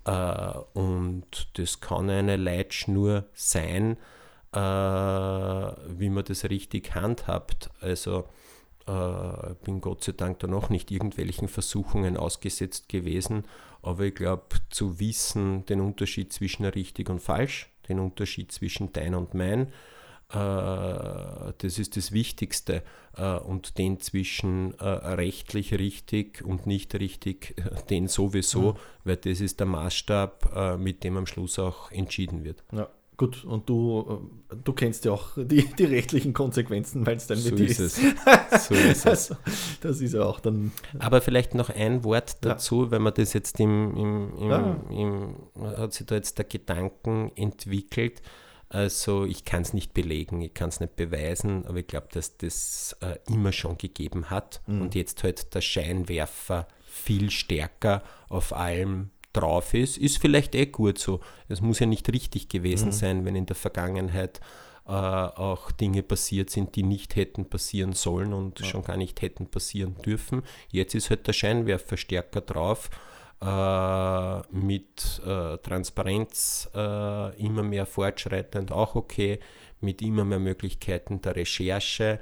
Äh, und das kann eine Leitschnur sein, äh, wie man das richtig handhabt. Also äh, bin Gott sei Dank da noch nicht irgendwelchen Versuchungen ausgesetzt gewesen, aber ich glaube, zu wissen, den Unterschied zwischen richtig und falsch, den Unterschied zwischen dein und mein, das ist das Wichtigste. Äh, und den zwischen äh, rechtlich richtig und nicht richtig, den sowieso, mhm. weil das ist der Maßstab, mit dem am Schluss auch entschieden wird. Ja. Gut, und du, du kennst ja auch die, die rechtlichen Konsequenzen, weil es dann so ist. Es. So ist es. Also, das ist ja auch dann. Aber vielleicht noch ein Wort dazu, ja. wenn man das jetzt im, im, im, ja. im, hat sich da jetzt der Gedanken entwickelt, also ich kann es nicht belegen, ich kann es nicht beweisen, aber ich glaube, dass das äh, immer schon gegeben hat mhm. und jetzt halt der Scheinwerfer viel stärker auf allem drauf ist, ist vielleicht eh gut so. Es muss ja nicht richtig gewesen mhm. sein, wenn in der Vergangenheit äh, auch Dinge passiert sind, die nicht hätten passieren sollen und ja. schon gar nicht hätten passieren dürfen. Jetzt ist halt der Scheinwerfer stärker drauf äh, mit äh, Transparenz äh, immer mehr fortschreitend, auch okay, mit immer mehr Möglichkeiten der Recherche.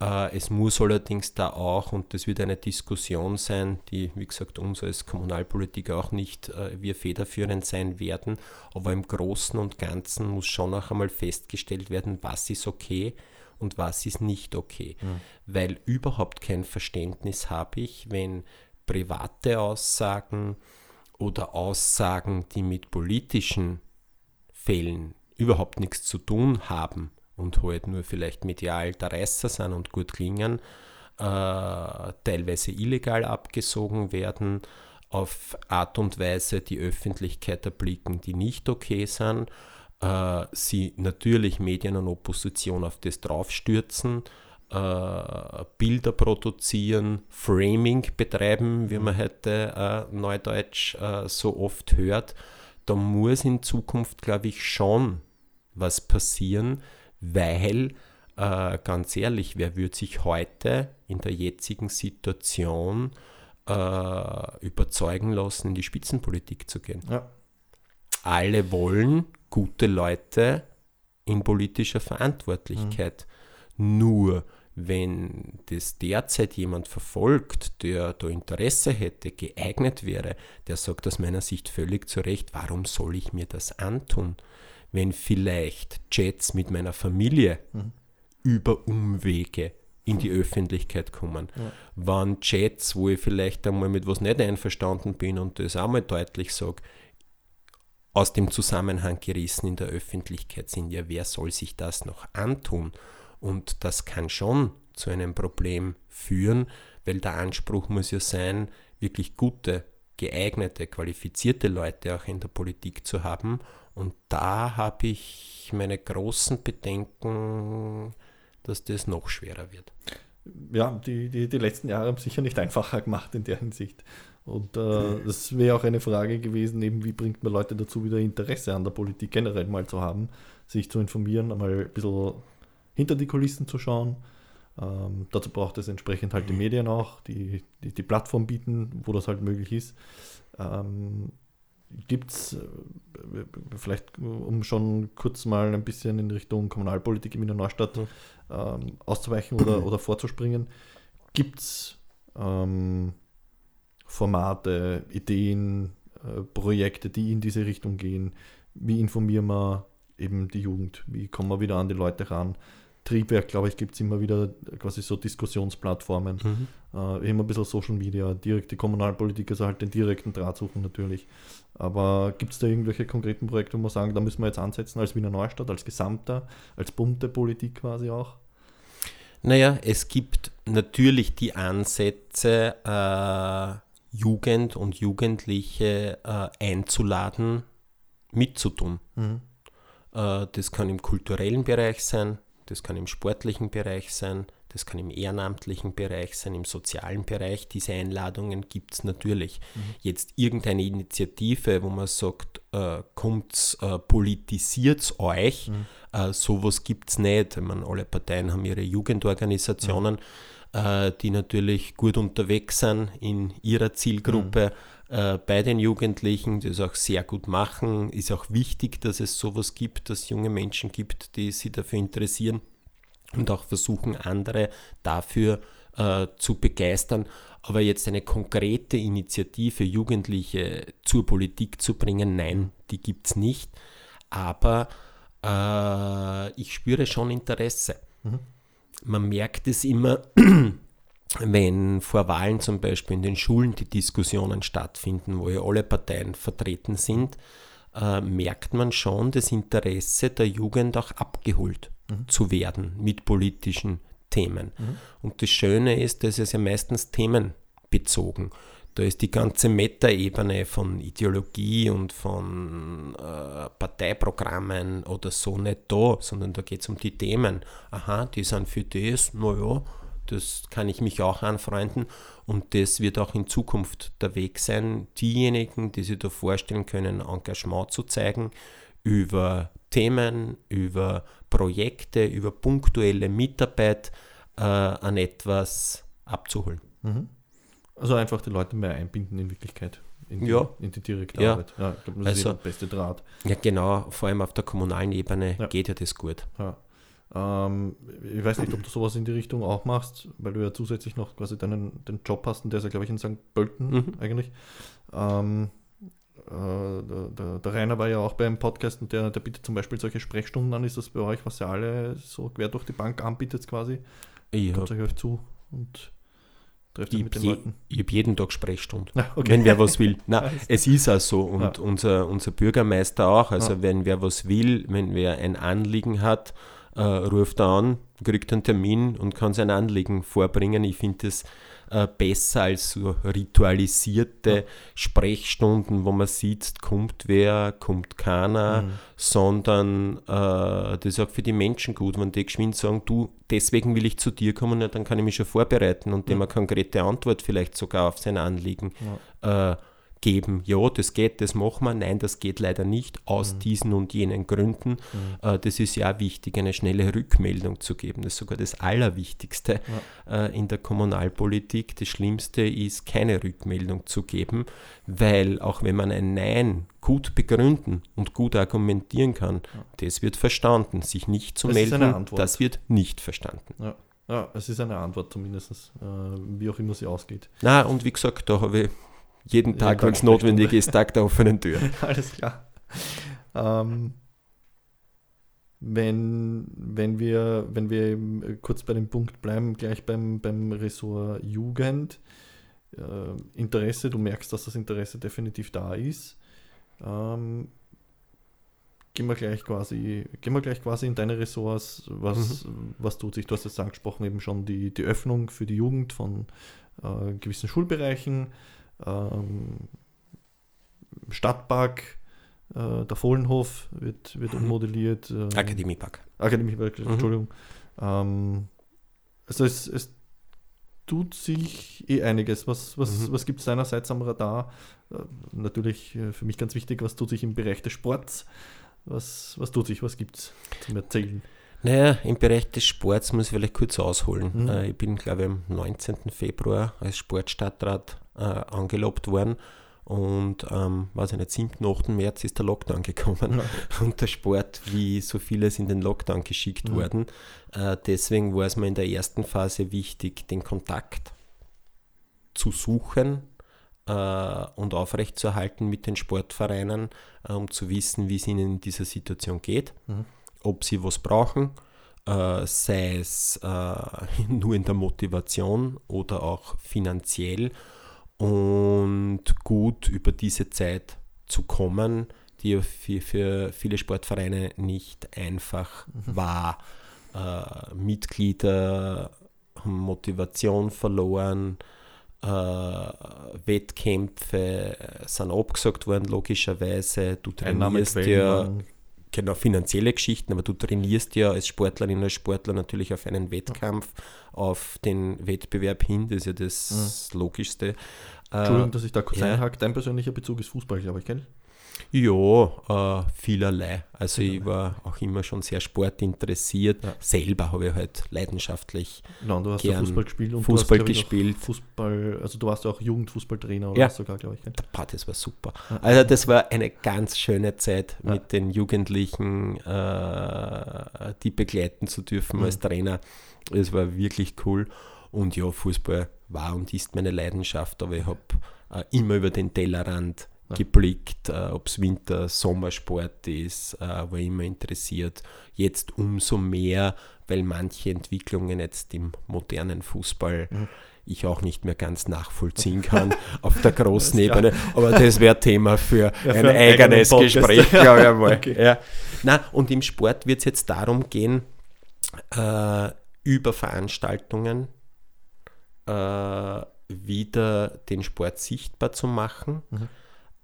Äh, es muss allerdings da auch, und das wird eine Diskussion sein, die, wie gesagt, uns als Kommunalpolitiker auch nicht äh, wir federführend sein werden, aber im Großen und Ganzen muss schon auch einmal festgestellt werden, was ist okay und was ist nicht okay. Mhm. Weil überhaupt kein Verständnis habe ich, wenn private Aussagen oder Aussagen, die mit politischen Fällen überhaupt nichts zu tun haben und halt nur vielleicht medial der Reißer sind und gut klingen, äh, teilweise illegal abgesogen werden, auf Art und Weise die Öffentlichkeit erblicken, die nicht okay sind, äh, sie natürlich Medien und Opposition auf das draufstürzen, äh, Bilder produzieren, Framing betreiben, wie man heute äh, neudeutsch äh, so oft hört, da muss in Zukunft, glaube ich, schon was passieren, weil, äh, ganz ehrlich, wer würde sich heute in der jetzigen Situation äh, überzeugen lassen, in die Spitzenpolitik zu gehen. Ja. Alle wollen gute Leute in politischer Verantwortlichkeit. Mhm. Nur wenn das derzeit jemand verfolgt, der da Interesse hätte, geeignet wäre, der sagt aus meiner Sicht völlig zu Recht, warum soll ich mir das antun, wenn vielleicht Chats mit meiner Familie mhm. über Umwege in die Öffentlichkeit kommen. Ja. Wann Chats, wo ich vielleicht einmal mit was nicht einverstanden bin und das auch mal deutlich sage, aus dem Zusammenhang gerissen in der Öffentlichkeit sind, ja, wer soll sich das noch antun? Und das kann schon zu einem Problem führen, weil der Anspruch muss ja sein, wirklich gute, geeignete, qualifizierte Leute auch in der Politik zu haben. Und da habe ich meine großen Bedenken, dass das noch schwerer wird. Ja, die, die, die letzten Jahre haben sicher nicht einfacher gemacht in der Hinsicht. Und äh, das wäre auch eine Frage gewesen, eben wie bringt man Leute dazu, wieder Interesse an der Politik generell mal zu haben, sich zu informieren, einmal ein bisschen hinter die Kulissen zu schauen. Ähm, dazu braucht es entsprechend halt die Medien auch, die, die, die Plattform bieten, wo das halt möglich ist. Ähm, Gibt es, äh, vielleicht um schon kurz mal ein bisschen in Richtung Kommunalpolitik in Wiener Neustadt ähm, auszuweichen oder, oder vorzuspringen, gibt es ähm, Formate, Ideen, äh, Projekte, die in diese Richtung gehen? Wie informieren wir eben die Jugend? Wie kommen wir wieder an die Leute ran? Triebwerk, glaube ich, gibt es immer wieder quasi so Diskussionsplattformen. Mhm. Äh, immer ein bisschen Social Media, direkte Kommunalpolitik, also halt den direkten Draht suchen natürlich. Aber gibt es da irgendwelche konkreten Projekte, wo wir sagen, da müssen wir jetzt ansetzen als Wiener Neustadt, als Gesamter, als bunte Politik quasi auch? Naja, es gibt natürlich die Ansätze, äh, Jugend und Jugendliche äh, einzuladen, mitzutun. Mhm. Äh, das kann im kulturellen Bereich sein, das kann im sportlichen Bereich sein, das kann im ehrenamtlichen Bereich sein, im sozialen Bereich. Diese Einladungen gibt es natürlich. Mhm. Jetzt irgendeine Initiative, wo man sagt, äh, kommt, äh, politisiert euch, mhm. äh, sowas gibt es nicht. Ich meine, alle Parteien haben ihre Jugendorganisationen, mhm. äh, die natürlich gut unterwegs sind in ihrer Zielgruppe. Mhm äh, bei den Jugendlichen, die es auch sehr gut machen. Ist auch wichtig, dass es sowas gibt, dass es junge Menschen gibt, die sich dafür interessieren und auch versuchen, andere dafür äh, zu begeistern. Aber jetzt eine konkrete Initiative, Jugendliche zur Politik zu bringen, nein, die gibt es nicht. Aber äh, ich spüre schon Interesse. Mhm. Man merkt es immer, wenn vor Wahlen zum Beispiel in den Schulen die Diskussionen stattfinden, wo ja alle Parteien vertreten sind, äh, merkt man schon das Interesse der Jugend auch abgeholt mhm. zu werden mit politischen Themen. Mhm. Und das Schöne ist, dass es ja meistens themenbezogen. Da ist die ganze Metaebene von Ideologie und von äh, Parteiprogrammen oder so nicht da, sondern da geht es um die Themen. Aha, die sind für das, naja, das kann ich mich auch anfreunden und das wird auch in Zukunft der Weg sein, diejenigen, die sich da vorstellen können, Engagement zu zeigen über Themen, über Projekte, über punktuelle Mitarbeit äh, an etwas abzuholen. Mhm. Also einfach die Leute mehr einbinden in Wirklichkeit. In die, ja. in die direkte ja. Arbeit. Ja, ich glaube, das also, ist der beste Draht. Ja, genau. Vor allem auf der kommunalen Ebene ja. geht ja das gut. Ja. Ähm, ich weiß nicht, ob du sowas in die Richtung auch machst, weil du ja zusätzlich noch quasi deinen den Job hast und der ist ja, glaube ich, in St. Pölten mhm. eigentlich. Ähm, äh, der, der, Rainer war ja auch beim Podcast und der, der bietet zum Beispiel solche Sprechstunden an. Ist das bei euch, was ihr alle so quer durch die Bank anbietet quasi? Ich Kommt euch zu und trefft ich mit den je, Leuten? Ich habe jeden Tag Sprechstunde, ah, okay. wenn wer was will. Nein, es ist auch so und ja. unser, unser Bürgermeister auch. Also ja. wenn wer was will, wenn wer ein Anliegen hat, äh, ruft er an, kriegt einen Termin und kann sein Anliegen vorbringen. Ich finde das äh, besser als so ritualisierte ja. Sprechstunden, wo man sieht, kommt wer, kommt keiner, mhm. sondern äh, das ist auch für die Menschen gut, wenn die geschwind sagen, du, deswegen will ich zu dir kommen, ja, dann kann ich mich schon vorbereiten und ja. dem eine konkrete Antwort vielleicht sogar auf sein Anliegen ja. Geben, ja, das geht, das machen wir, nein, das geht leider nicht, aus mhm. diesen und jenen Gründen. Mhm. Äh, das ist ja wichtig, eine schnelle Rückmeldung zu geben. Das ist sogar das Allerwichtigste ja. äh, in der Kommunalpolitik. Das Schlimmste ist, keine Rückmeldung zu geben, weil auch wenn man ein Nein gut begründen und gut argumentieren kann, ja. das wird verstanden. Sich nicht zu das melden, das wird nicht verstanden. Ja. Ja, es ist eine Antwort zumindest, äh, wie auch immer sie ausgeht. Na, und wie gesagt, da habe ich jeden Tag, wenn es notwendig ist, Tag der offenen Tür. Alles klar. Ähm, wenn, wenn, wir, wenn wir kurz bei dem Punkt bleiben, gleich beim, beim Ressort Jugend, äh, Interesse, du merkst, dass das Interesse definitiv da ist. Ähm, gehen wir gleich quasi, gehen wir gleich quasi in deine Ressorts, was, mhm. was tut sich, du hast jetzt angesprochen, eben schon die, die Öffnung für die Jugend von äh, gewissen Schulbereichen, ähm, Stadtpark, äh, der Fohlenhof wird, wird mhm. ummodelliert. Ähm, Akademiepark. Akademiepark, mhm. Entschuldigung. Ähm, also es, es tut sich eh einiges. Was, was, mhm. was gibt es deinerseits am Radar? Äh, natürlich äh, für mich ganz wichtig, was tut sich im Bereich des Sports? Was, was tut sich, was gibt es zum Erzählen? Naja, im Bereich des Sports muss ich vielleicht kurz ausholen. Mhm. Äh, ich bin, glaube ich, am 19. Februar als Sportstadtrat äh, angelobt worden. Und ähm, weiß ich nicht, 7. 8. März ist der Lockdown gekommen ja. und der Sport, wie so vieles, in den Lockdown geschickt mhm. worden. Äh, deswegen war es mir in der ersten Phase wichtig, den Kontakt zu suchen äh, und aufrechtzuerhalten mit den Sportvereinen, äh, um zu wissen, wie es ihnen in dieser Situation geht. Mhm ob sie was brauchen, äh, sei es äh, nur in der Motivation oder auch finanziell und gut über diese Zeit zu kommen, die ja für, für viele Sportvereine nicht einfach mhm. war. Äh, Mitglieder haben Motivation verloren, äh, Wettkämpfe sind abgesagt worden, logischerweise. Du trainierst ja genau finanzielle Geschichten, aber du trainierst ja als Sportlerin, als Sportler natürlich auf einen Wettkampf, auf den Wettbewerb hin, das ist ja das mhm. Logischste. Entschuldigung, dass ich da kurz ja. einhake. Dein persönlicher Bezug ist Fußball, glaube ich, gell? Ja, äh, vielerlei. Also vielerlei. ich war auch immer schon sehr sportinteressiert. Ja. Selber habe ich halt leidenschaftlich Nein, du hast ja Fußball gespielt und Fußball gespielt. Fußball, also du warst ja auch Jugendfußballtrainer oder ja. sogar, glaube ich. Gell? Das war super. Also das war eine ganz schöne Zeit mit den Jugendlichen, äh, die begleiten zu dürfen mhm. als Trainer. Es war wirklich cool. Und ja, Fußball war und ist meine Leidenschaft, aber ich habe äh, immer über den Tellerrand ja. geblickt, äh, ob es Winter-, Sommersport ist, äh, war immer interessiert. Jetzt umso mehr, weil manche Entwicklungen jetzt im modernen Fußball mhm. ich auch nicht mehr ganz nachvollziehen kann auf der großen. Ebene. Aber das wäre Thema für ja, ein eigenes Gespräch, glaube ich einmal. Okay. Ja. Na, und im Sport wird es jetzt darum gehen, äh, über Veranstaltungen äh, wieder den Sport sichtbar zu machen. Mhm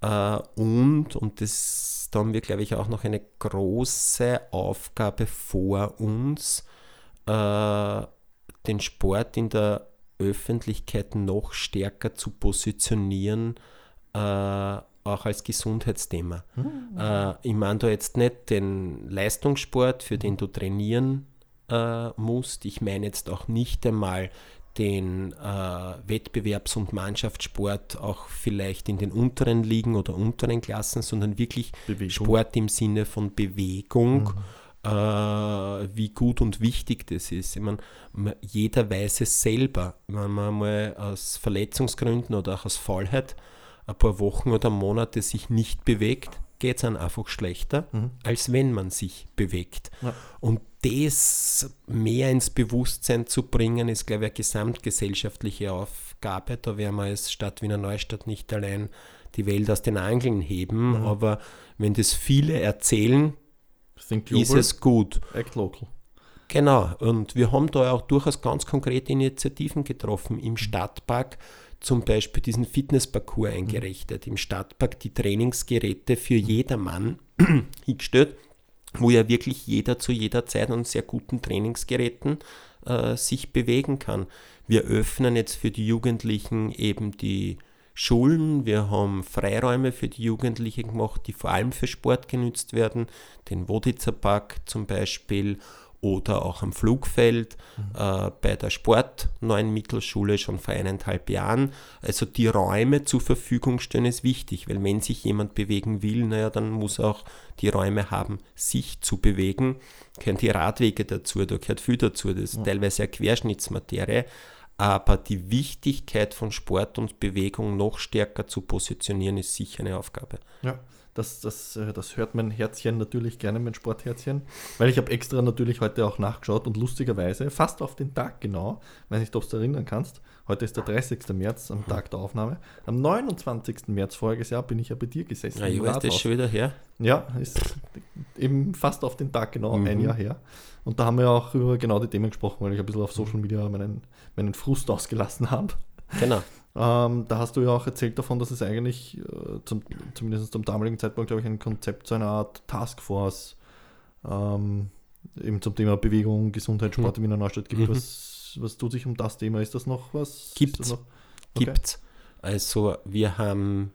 und, und das, da haben wir, glaube ich, auch noch eine große Aufgabe vor uns, äh, den Sport in der Öffentlichkeit noch stärker zu positionieren, äh, auch als Gesundheitsthema. Mhm. Äh, ich meine da jetzt nicht den Leistungssport, für den du trainieren äh, musst. Ich meine jetzt auch nicht einmal den äh, Wettbewerbs- und Mannschaftssport auch vielleicht in den unteren Ligen oder unteren Klassen, sondern wirklich Bewegung. Sport im Sinne von Bewegung, mhm. äh, wie gut und wichtig das ist. Ich meine, jeder weiß es selber, wenn man mal aus Verletzungsgründen oder auch aus Faulheit ein paar Wochen oder Monate sich nicht bewegt, geht es einem einfach schlechter, mhm. als wenn man sich bewegt. Ja. Und das mehr ins Bewusstsein zu bringen, ist, glaube ich, eine gesamtgesellschaftliche Aufgabe. Da werden wir als Stadt Wiener Neustadt nicht allein die Welt aus den Angeln heben, mhm. aber wenn das viele erzählen, global, ist es gut. Act local. Genau, und wir haben da auch durchaus ganz konkrete Initiativen getroffen. Im Stadtpark zum Beispiel diesen Fitnessparcours eingerichtet, im Stadtpark die Trainingsgeräte für jedermann hingestellt wo ja wirklich jeder zu jeder Zeit an sehr guten Trainingsgeräten äh, sich bewegen kann. Wir öffnen jetzt für die Jugendlichen eben die Schulen. Wir haben Freiräume für die Jugendlichen gemacht, die vor allem für Sport genützt werden. Den Woditzer Park zum Beispiel oder auch am Flugfeld, mhm. äh, bei der Sport neuen Mittelschule schon vor eineinhalb Jahren. Also die Räume zur Verfügung stellen ist wichtig, weil wenn sich jemand bewegen will, naja, dann muss auch die Räume haben, sich zu bewegen. Gehören die Radwege dazu, da gehört viel dazu, das ist ja. teilweise eine Querschnittsmaterie. Aber die Wichtigkeit von Sport und Bewegung noch stärker zu positionieren, ist sicher eine Aufgabe. Ja. Das, das, äh, das hört mein Herzchen natürlich gerne, mein Sportherzchen. Weil ich habe extra natürlich heute auch nachgeschaut und lustigerweise, fast auf den Tag genau, weiß nicht, ob du erinnern kannst, heute ist der 30. März, am Tag der Aufnahme. Am 29. März voriges Jahr bin ich ja bei dir gesessen. Ja, ich weiß, das schon wieder her. Ja, ist eben fast auf den Tag genau mhm. ein Jahr her. Und da haben wir auch über genau die Themen gesprochen, weil ich ein bisschen auf Social Media meinen, meinen Frust ausgelassen habe. Genau. Ähm, da hast du ja auch erzählt davon, dass es eigentlich, äh, zum, zumindest zum damaligen Zeitpunkt, glaube ich, ein Konzept zu einer Art Taskforce ähm, eben zum Thema Bewegung, Gesundheit, Sport mhm. in Wiener Neustadt gibt. Mhm. Was, was tut sich um das Thema? Ist das noch was? Gibt's. Das noch? Okay. Gibt's. Also wir haben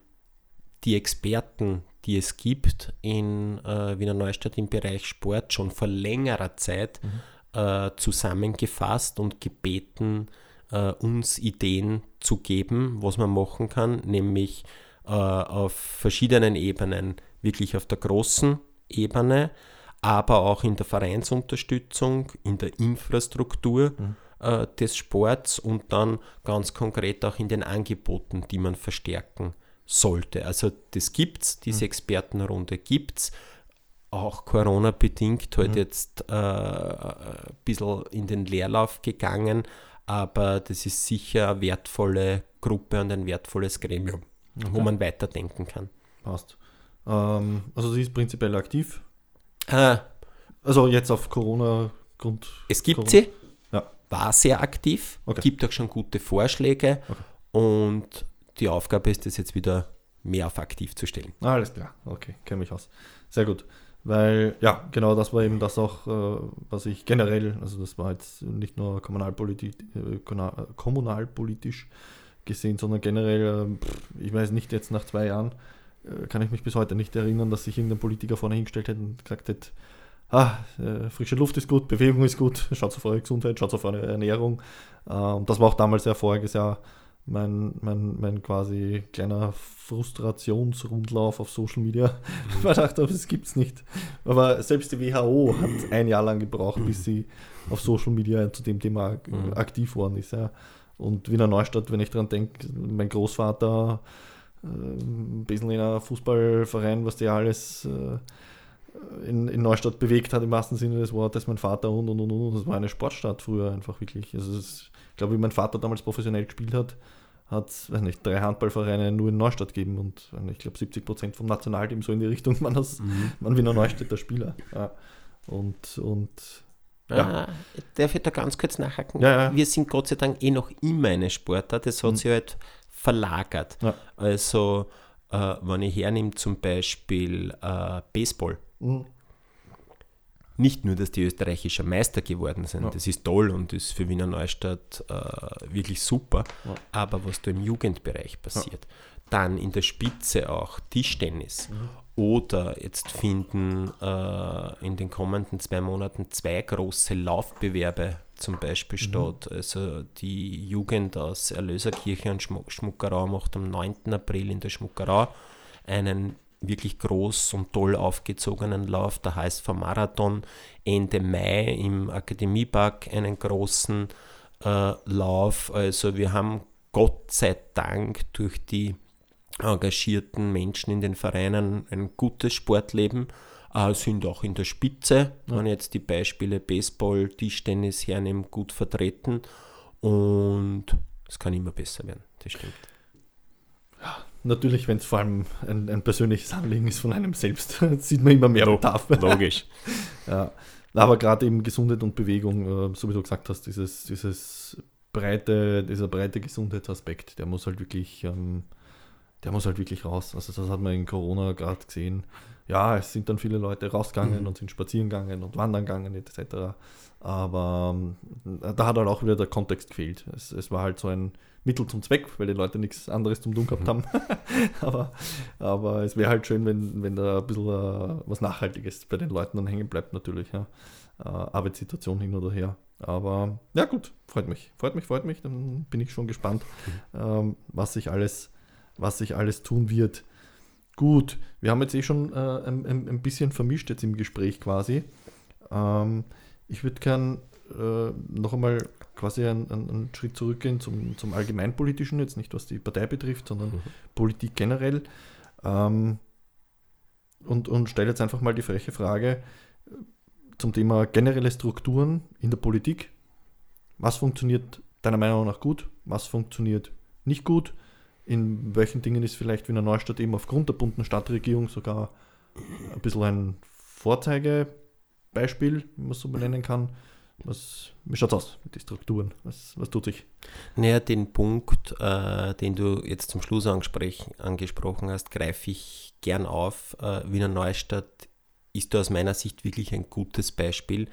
die Experten, die es gibt in äh, Wiener Neustadt im Bereich Sport schon vor längerer Zeit mhm. äh, zusammengefasst und gebeten, äh, uns Ideen zu geben, was man machen kann, nämlich äh, auf verschiedenen Ebenen, wirklich auf der großen Ebene, aber auch in der Vereinsunterstützung, in der Infrastruktur mhm. äh, des Sports und dann ganz konkret auch in den Angeboten, die man verstärken sollte. Also das gibt es, diese mhm. Expertenrunde gibt es auch Corona-bedingt halt mhm. jetzt äh, ein bisschen in den Leerlauf gegangen, aber das ist sicher eine wertvolle Gruppe und ein wertvolles Gremium, okay. wo man weiterdenken kann. Passt. Ähm, also sie ist prinzipiell aktiv. Äh, also jetzt auf Corona-Grund. Es gibt Corona. sie, ja. war sehr aktiv, okay. gibt auch schon gute Vorschläge okay. und die Aufgabe ist es jetzt wieder mehr auf aktiv zu stellen. alles klar, okay, kenne mich aus. Sehr gut. Weil, ja, genau das war eben das auch, äh, was ich generell, also das war jetzt nicht nur kommunalpolitisch, äh, kommunalpolitisch gesehen, sondern generell, äh, ich weiß nicht, jetzt nach zwei Jahren äh, kann ich mich bis heute nicht erinnern, dass sich irgendein Politiker vorne hingestellt hätte und gesagt hätte, ah, äh, frische Luft ist gut, Bewegung ist gut, schaut auf eure Gesundheit, schaut auf eure Ernährung. Äh, und das war auch damals ja voriges Jahr mein, mein, mein quasi kleiner Frustrationsrundlauf auf Social Media. Mhm. Ich dachte, das gibt's nicht. Aber selbst die WHO hat ein Jahr lang gebraucht, bis sie auf Social Media zu dem Thema mhm. aktiv worden ist. Ja. Und Wiener Neustadt, wenn ich daran denke, mein Großvater, äh, ein bisschen in einem Fußballverein, was der alles äh, in, in Neustadt bewegt hat, im wahrsten Sinne des Wortes, mein Vater und und und und. Das war eine Sportstadt früher einfach wirklich. Also ist, ich glaube, wie mein Vater damals professionell gespielt hat, hat es, nicht, drei Handballvereine nur in Neustadt gegeben und ich glaube 70 Prozent vom Nationalteam so in die Richtung waren das, mhm. waren Wiener Neustädter Spieler. Ja. Und, und ja. Ah, darf ich da ganz kurz nachhaken? Ja, ja. Wir sind Gott sei Dank eh noch immer eine Sportart, das hat mhm. sich halt verlagert. Ja. Also, äh, wenn ich hernehme zum Beispiel äh, Baseball, mhm nicht nur, dass die österreichischer Meister geworden sind, ja. das ist toll und ist für Wiener Neustadt äh, wirklich super, ja. aber was da im Jugendbereich passiert, ja. dann in der Spitze auch Tischtennis mhm. oder jetzt finden äh, in den kommenden zwei Monaten zwei große Laufbewerbe zum Beispiel mhm. statt. Also die Jugend aus Erlöserkirche und Schmuckerau macht am 9. April in der Schmuckerau einen wirklich groß und toll aufgezogenen Lauf, der heißt vom Marathon. Ende Mai im Akademiepark einen großen äh, Lauf. Also wir haben Gott sei Dank durch die engagierten Menschen in den Vereinen ein gutes Sportleben, äh, sind auch in der Spitze, wenn jetzt die Beispiele Baseball, Tischtennis hernehmen, gut vertreten und es kann immer besser werden, das stimmt. Natürlich, wenn es vor allem ein, ein, persönliches Anliegen ist von einem selbst, sieht man immer mehr Bedarf. Logisch. ja. Aber gerade eben Gesundheit und Bewegung, äh, so wie du gesagt hast, dieses, dieses breite, dieser breite Gesundheitsaspekt, der muss halt wirklich, ähm, der muss halt wirklich raus. Also das hat man in Corona gerade gesehen. Ja, es sind dann viele Leute rausgegangen mhm. und sind spazieren gegangen und wandern gegangen etc. Aber ähm, da hat halt auch wieder der Kontext gefehlt. Es, es war halt so ein Mittel zum Zweck, weil die Leute nichts anderes zum tun gehabt haben. aber, aber es wäre halt schön, wenn, wenn da ein bisschen uh, was Nachhaltiges bei den Leuten dann hängen bleibt, natürlich. Ja. Uh, Arbeitssituation hin oder her. Aber ja, gut, freut mich. Freut mich, freut mich. Dann bin ich schon gespannt, mhm. ähm, was, sich alles, was sich alles tun wird. Gut, wir haben jetzt eh schon äh, ein, ein, bisschen vermischt jetzt im Gespräch quasi. Ähm, ich würde gern äh, noch einmal quasi einen, einen, Schritt zurückgehen zum, zum Allgemeinpolitischen, jetzt nicht was die Partei betrifft, sondern mhm. Politik generell. Ähm, und, und stelle jetzt einfach mal die freche Frage äh, zum Thema generelle Strukturen in der Politik. Was funktioniert deiner Meinung nach gut? Was funktioniert nicht gut? In welchen Dingen ist vielleicht Wiener Neustadt eben aufgrund der bunten Stadtregierung sogar ein bisschen ein Vorzeigebeispiel, wenn man es so benennen kann? Was, wie schaut es aus mit den Strukturen? Was, was tut sich? Naja, den Punkt, äh, den du jetzt zum Schluss angesprochen hast, greife ich gern auf. Äh, Wiener Neustadt ist aus meiner Sicht wirklich ein gutes Beispiel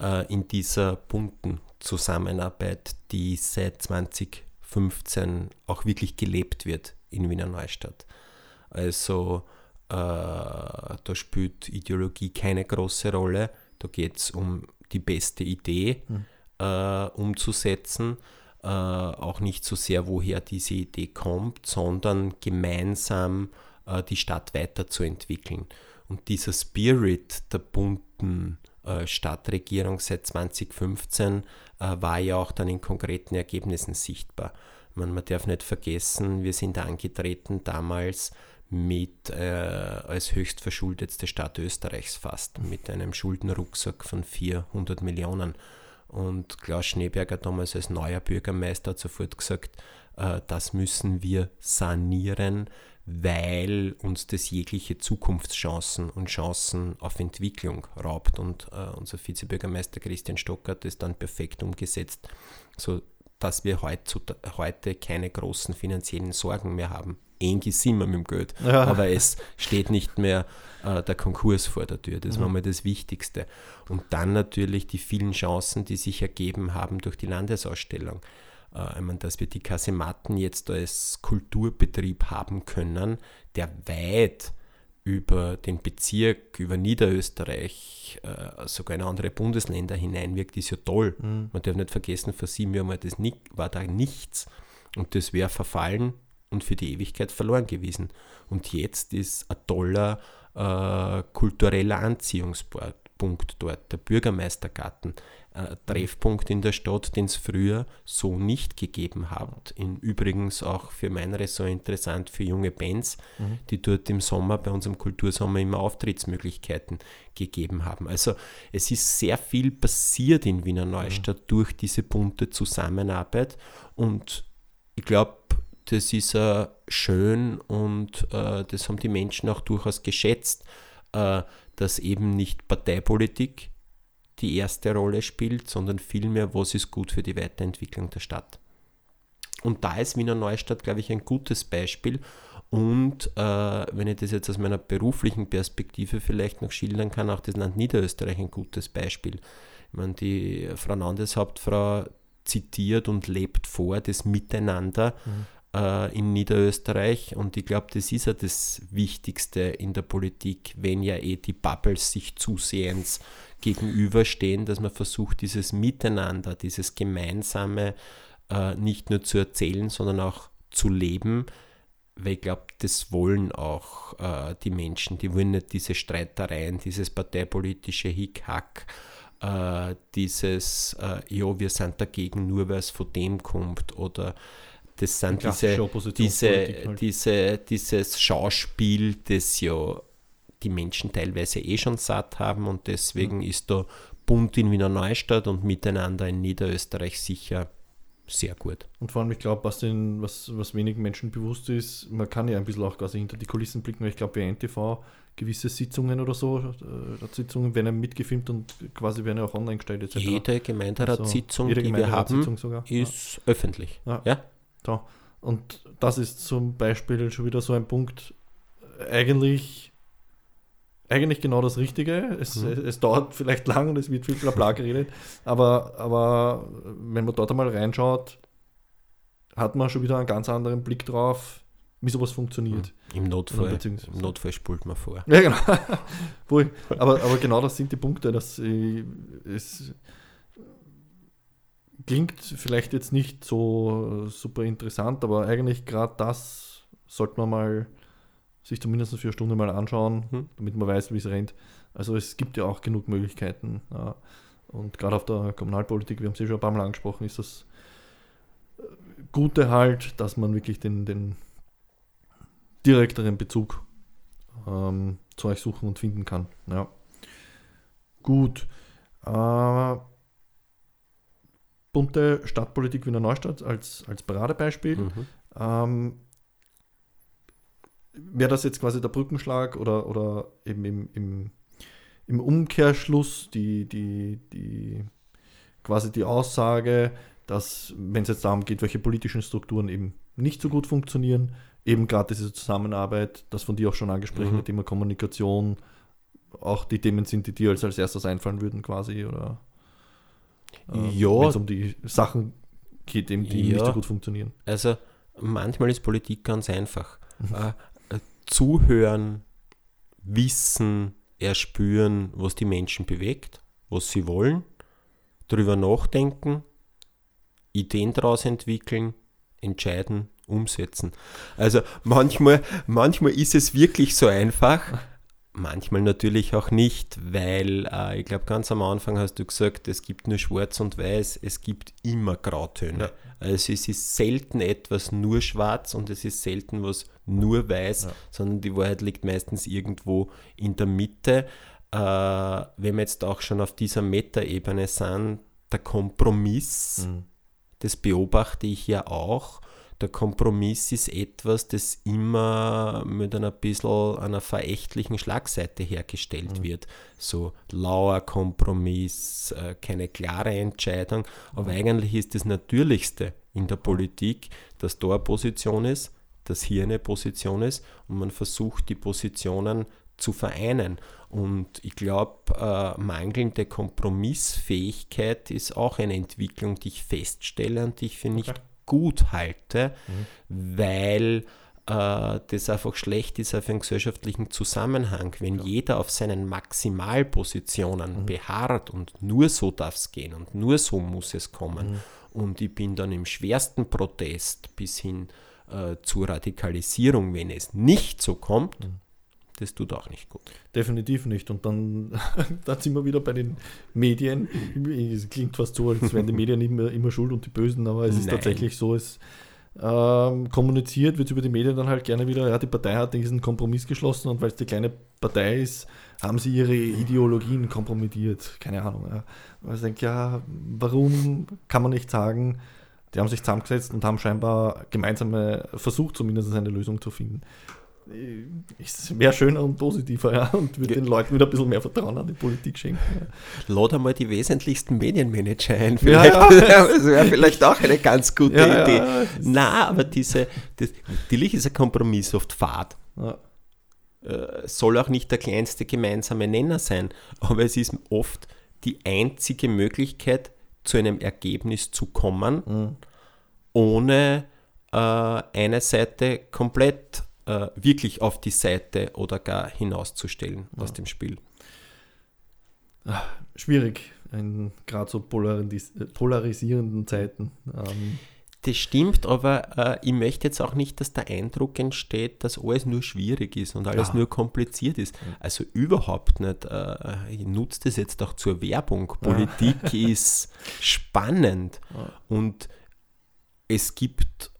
äh, in dieser bunten Zusammenarbeit, die seit 2015 auch wirklich gelebt wird in Wiener Neustadt. Also äh, da spielt Ideologie keine große Rolle. Da geht es um die beste Idee hm. äh, umzusetzen. Äh, auch nicht so sehr, woher diese Idee kommt, sondern gemeinsam äh, die Stadt weiterzuentwickeln. Und dieser Spirit der bunten äh, Stadtregierung seit 2015 äh, war ja auch dann in konkreten Ergebnissen sichtbar. Man, man darf nicht vergessen, wir sind angetreten damals mit äh, als höchst verschuldetste Stadt Österreichs fast, mit einem Schuldenrucksack von 400 Millionen. Und Klaus Schneeberger damals als neuer Bürgermeister hat sofort gesagt, äh, das müssen wir sanieren, weil uns das jegliche Zukunftschancen und Chancen auf Entwicklung raubt. Und äh, unser Vizebürgermeister Christian Stocker hat das dann perfekt umgesetzt, so dass wir heute, heute keine großen finanziellen Sorgen mehr haben. Eng sind wir mit dem Geld, ja. aber es steht nicht mehr äh, der Konkurs vor der Tür. Das mhm. war mal das Wichtigste. Und dann natürlich die vielen Chancen, die sich ergeben haben durch die Landesausstellung. Äh, ich meine, dass wir die Kasematten jetzt als Kulturbetrieb haben können, der weit über den Bezirk, über Niederösterreich, äh, sogar in andere Bundesländer hineinwirkt, ist ja toll. Mhm. Man darf nicht vergessen, vor sieben Jahren war, das nicht, war da nichts und das wäre verfallen und für die Ewigkeit verloren gewesen. Und jetzt ist ein toller äh, kultureller Anziehungspunkt dort, der Bürgermeistergarten äh, Treffpunkt in der Stadt, den es früher so nicht gegeben hat. In, übrigens auch für mein Ressort interessant für junge Bands, mhm. die dort im Sommer bei unserem Kultursommer immer Auftrittsmöglichkeiten gegeben haben. Also es ist sehr viel passiert in Wiener Neustadt mhm. durch diese bunte Zusammenarbeit und ich glaube, das ist äh, schön und äh, das haben die Menschen auch durchaus geschätzt, äh, dass eben nicht Parteipolitik die erste Rolle spielt, sondern vielmehr, was ist gut für die Weiterentwicklung der Stadt. Und da ist Wiener Neustadt, glaube ich, ein gutes Beispiel. Und äh, wenn ich das jetzt aus meiner beruflichen Perspektive vielleicht noch schildern kann, auch das Land Niederösterreich ein gutes Beispiel. Ich meine, die Frau Landeshauptfrau zitiert und lebt vor das Miteinander mhm. Äh, in Niederösterreich. Und ich glaube, das ist ja das Wichtigste in der Politik, wenn ja eh die Bubbles sich zusehends gegenüberstehen, dass man versucht, dieses Miteinander, dieses Gemeinsame äh, nicht nur zu erzählen, sondern auch zu leben, weil ich glaube, das wollen auch äh, die Menschen, die wollen nicht diese Streitereien, dieses parteipolitische Hickhack, äh, dieses, äh, ja, wir sind dagegen, nur weil es von dem kommt oder das sind diese, diese, halt. diese, dieses Schauspiel, das ja die Menschen teilweise eh schon satt haben und deswegen mhm. ist da bunt in Wiener Neustadt und miteinander in Niederösterreich sicher sehr gut. Und vor allem, ich glaube, was, was, was wenigen Menschen bewusst ist, man kann ja ein bisschen auch quasi hinter die Kulissen blicken, weil ich glaube, bei NTV gewisse Sitzungen oder so, äh, Sitzungen werden ja mitgefilmt und quasi werden ja auch online gestellt. Etc. Jede Gemeinderatssitzung, also, die wir haben, sogar. ist ja. öffentlich. Ja. ja? So. Und das ist zum Beispiel schon wieder so ein Punkt, eigentlich eigentlich genau das Richtige. Es, mhm. es, dauert vielleicht lang und es wird viel Blabla geredet, aber, aber wenn man dort einmal reinschaut, hat man schon wieder einen ganz anderen Blick drauf, wie sowas funktioniert. Im Notfall, im Notfall spult man vor. Ja, genau. Aber, aber genau das sind die Punkte, dass äh, es klingt vielleicht jetzt nicht so super interessant, aber eigentlich gerade das sollte man mal sich zumindest für eine Stunde mal anschauen, Hm. damit man weiß, wie es rennt. Also es gibt ja auch genug Möglichkeiten. Und gerade auf der Kommunalpolitik, wir haben es ja schon ein paar Mal angesprochen, ist das äh, Gute halt, dass man wirklich den, den direkteren Bezug ähm, zu euch suchen und finden kann. Ja. Gut. Äh, bunte Stadtpolitik Wiener Neustadt als, als Paradebeispiel. Mhm. Ähm, Wäre das jetzt quasi der Brückenschlag oder, oder eben im, im, im Umkehrschluss die, die, die quasi die Aussage, dass, wenn es jetzt darum geht, welche politischen Strukturen eben nicht so gut funktionieren, eben gerade diese Zusammenarbeit, das von dir auch schon angesprochene Mhm. Thema Kommunikation, auch die Themen sind, die dir als, als erstes einfallen würden, quasi, oder äh, Ja. wenn es um die Sachen geht, eben, die nicht Ja. so gut funktionieren. Also manchmal ist Politik ganz einfach. Mhm. Äh, äh, zuhören, wissen, erspüren, was die Menschen bewegt, was sie wollen, darüber nachdenken, Ideen daraus entwickeln, entscheiden, umsetzen. Also manchmal, manchmal ist es wirklich so einfach, manchmal natürlich auch nicht, weil äh, ich glaube, ganz am Anfang hast du gesagt, es gibt nur Schwarz und Weiß, es gibt immer Grautöne. Ja. Also es ist selten etwas nur schwarz und es ist selten was nur weiß, Ja. sondern die Wahrheit liegt meistens irgendwo in der Mitte. Äh, wenn wir jetzt auch schon auf dieser Metaebene sind, der Kompromiss, Mhm. das beobachte ich ja auch. Der Kompromiss ist etwas, das immer mit einer bisschen einer verächtlichen Schlagseite hergestellt Mhm. wird. So lauer Kompromiss, äh, keine klare Entscheidung. Aber eigentlich ist das Natürlichste in der Politik, dass da eine Position ist, dass hier eine Position ist und man versucht, die Positionen zu vereinen. Und ich glaube, äh, mangelnde Kompromissfähigkeit ist auch eine Entwicklung, die ich feststelle und die ich für nicht Okay. Gut halte, weil äh, das einfach schlecht ist auf einen gesellschaftlichen Zusammenhang. Wenn jeder auf seinen Maximalpositionen beharrt und nur so darf es gehen und nur so muss es kommen und ich bin dann im schwersten Protest bis hin äh, zur Radikalisierung, wenn es nicht so kommt, das tut auch nicht gut. Definitiv nicht. Und dann, dann sind wir wieder bei den Medien. Es klingt fast so, als wären die Medien immer, immer schuld und die Bösen, aber es ist Nein. tatsächlich so, es ähm, kommuniziert wird über die Medien dann halt gerne wieder, ja, die Partei hat diesen Kompromiss geschlossen und weil es die kleine Partei ist, haben sie ihre Ideologien kompromittiert. Keine Ahnung. Ja. Ich denke, ja, warum kann man nicht sagen, die haben sich zusammengesetzt und haben scheinbar gemeinsame versucht, zumindest eine Lösung zu finden. Es wäre schöner und positiver, ja, und würde Ja. den Leuten wieder ein bisschen mehr Vertrauen an die Politik schenken. Ja. Lad einmal die wesentlichsten Medienmanager ein. Ja, Vielleicht, ja. Das wäre vielleicht auch eine ganz gute Ja, Idee. ja, Na, aber diese, das, natürlich ist ein Kompromiss oft fad. Ja. Äh, soll auch nicht der kleinste gemeinsame Nenner sein, aber es ist oft die einzige Möglichkeit, zu einem Ergebnis zu kommen, Mhm. ohne äh, eine Seite komplett äh, wirklich auf die Seite oder gar hinauszustellen aus dem Spiel. Schwierig, in gerade so polaris polarisierenden Zeiten. Ähm, Das stimmt, aber äh, ich möchte jetzt auch nicht, dass der Eindruck entsteht, dass alles nur schwierig ist und alles Ja. nur kompliziert ist. Also überhaupt nicht. Äh, ich nutze das jetzt auch zur Werbung. Politik ist spannend Ja. und es gibt,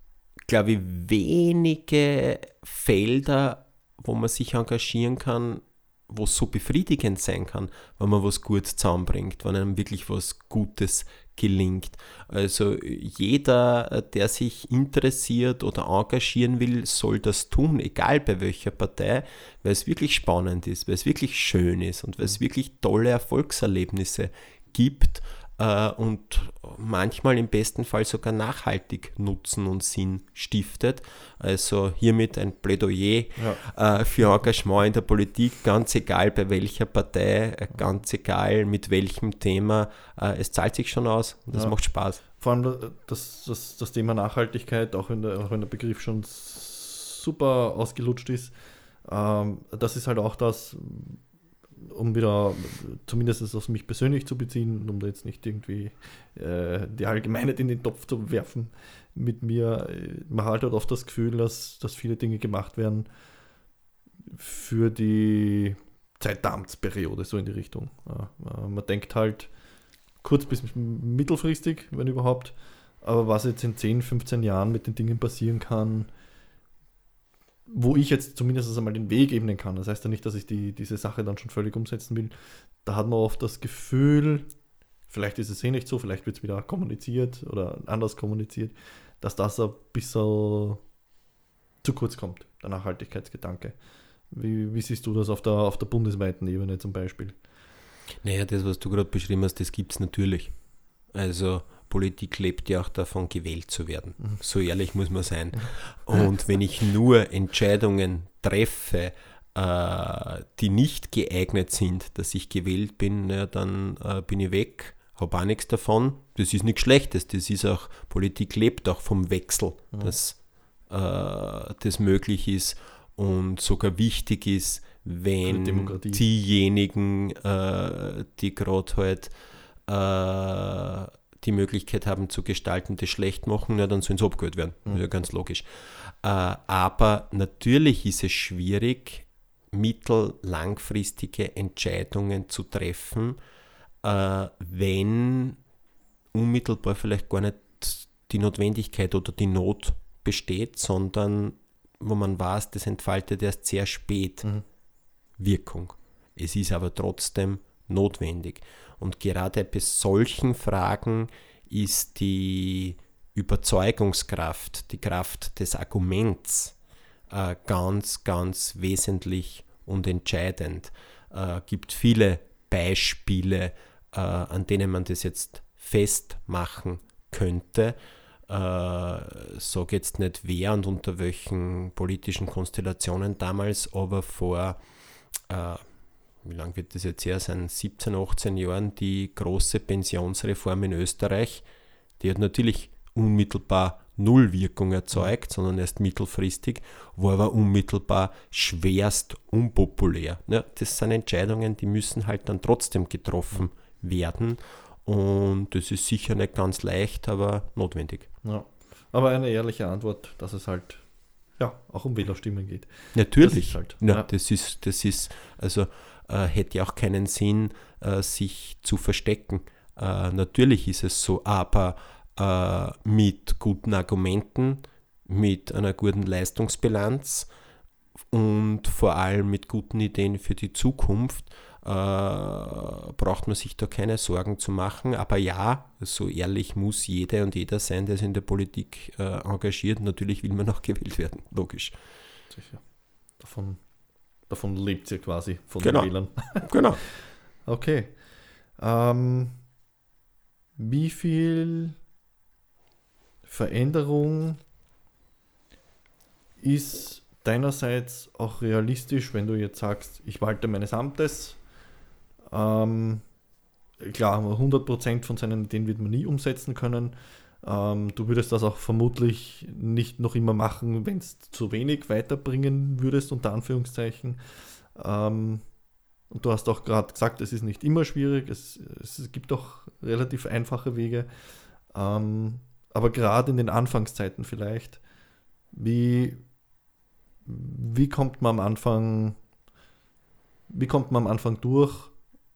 glaube ich, wenige Felder, wo man sich engagieren kann, wo es so befriedigend sein kann, wenn man was Gutes zusammenbringt, wenn einem wirklich was Gutes gelingt. Also jeder, äh, der sich interessiert oder engagieren will, soll das tun, egal bei welcher Partei, weil es wirklich spannend ist, weil es wirklich schön ist und weil es wirklich tolle Erfolgserlebnisse gibt. Äh, und manchmal im besten Fall sogar nachhaltig Nutzen und Sinn stiftet. Also hiermit ein Plädoyer ja. äh, für Engagement in der Politik, ganz egal bei welcher Partei, äh, ganz egal mit welchem Thema. Äh, es zahlt sich schon aus und es ja. macht Spaß. Vor allem das, das, das Thema Nachhaltigkeit, auch wenn, der, auch wenn der Begriff schon super ausgelutscht ist, ähm, das ist halt auch das, um wieder zumindest auf mich persönlich zu beziehen, um da jetzt nicht irgendwie äh, die Allgemeinheit in den Topf zu werfen mit mir. Man hat halt oft das Gefühl, dass, dass viele Dinge gemacht werden für die Zeit der Amtsperiode, so in die Richtung. Ja, äh, man denkt halt kurz bis mittelfristig, wenn überhaupt, aber was jetzt in 10, 15 Jahren mit den Dingen passieren kann, wo ich jetzt zumindest einmal den Weg ebnen kann. Das heißt ja nicht, dass ich die, diese Sache dann schon völlig umsetzen will. Da hat man oft das Gefühl, vielleicht ist es eh nicht so, vielleicht wird es wieder kommuniziert oder anders kommuniziert, dass das ein bisschen zu kurz kommt, der Nachhaltigkeitsgedanke. Wie, wie siehst du das auf der, auf der bundesweiten Ebene zum Beispiel? Naja, das, was du gerade beschrieben hast, das gibt es natürlich. Also Politik lebt ja auch davon, gewählt zu werden. Mhm. So ehrlich muss man sein. Und wenn ich nur Entscheidungen treffe, äh, die nicht geeignet sind, dass ich gewählt bin, ja, dann äh, bin ich weg, habe auch nichts davon. Das ist nichts Schlechtes. Das ist auch, Politik lebt auch vom Wechsel, mhm. dass äh, das möglich ist und sogar wichtig ist, wenn diejenigen, äh, die gerade halt äh, die Möglichkeit haben zu gestalten, das schlecht machen, ja, dann sollen sie abgehört werden. Mhm. Ja, ganz logisch. Äh, aber natürlich ist es schwierig, mittellangfristige Entscheidungen zu treffen, äh, wenn unmittelbar vielleicht gar nicht die Notwendigkeit oder die Not besteht, sondern wo man weiß, das entfaltet erst sehr spät mhm. Wirkung. Es ist aber trotzdem notwendig. Und gerade bei solchen Fragen ist die Überzeugungskraft, die Kraft des Arguments äh, ganz, ganz wesentlich und entscheidend. Äh, gibt viele Beispiele, äh, an denen man das jetzt festmachen könnte. Äh, so jetzt nicht wer und unter welchen politischen Konstellationen damals, aber vor äh, wie lange wird das jetzt her sein, 17, 18 Jahren die große Pensionsreform in Österreich. Die hat natürlich unmittelbar null Wirkung erzeugt, sondern erst mittelfristig, war aber unmittelbar schwerst unpopulär. Ja, das sind Entscheidungen, die müssen halt dann trotzdem getroffen werden und das ist sicher nicht ganz leicht, aber notwendig. Ja. Aber eine ehrliche Antwort, dass es halt ja auch um Wählerstimmen geht. Natürlich. Das halt, ja, ja. Das ist, das ist, also äh, hätte auch keinen Sinn, äh, sich zu verstecken. Äh, natürlich ist es so, aber äh, mit guten Argumenten, mit einer guten Leistungsbilanz und vor allem mit guten Ideen für die Zukunft äh, braucht man sich da keine Sorgen zu machen. Aber ja, so ehrlich muss jede und jeder sein, der sich in der Politik äh, engagiert. Natürlich will man auch gewählt werden, logisch. Sicher. Davon Davon lebt sie quasi, von genau. den Wählern. genau. Okay. Ähm, wie viel Veränderung ist deinerseits auch realistisch, wenn du jetzt sagst, ich walte meines Amtes? Ähm, klar, 100% von seinen Ideen wird man nie umsetzen können. Ähm, du würdest das auch vermutlich nicht noch immer machen, wenn es zu wenig weiterbringen würdest, unter Anführungszeichen. Ähm, und du hast auch gerade gesagt, es ist nicht immer schwierig, es, es gibt auch relativ einfache Wege. Ähm, aber gerade in den Anfangszeiten vielleicht, wie, wie kommt man am Anfang, wie kommt man am Anfang durch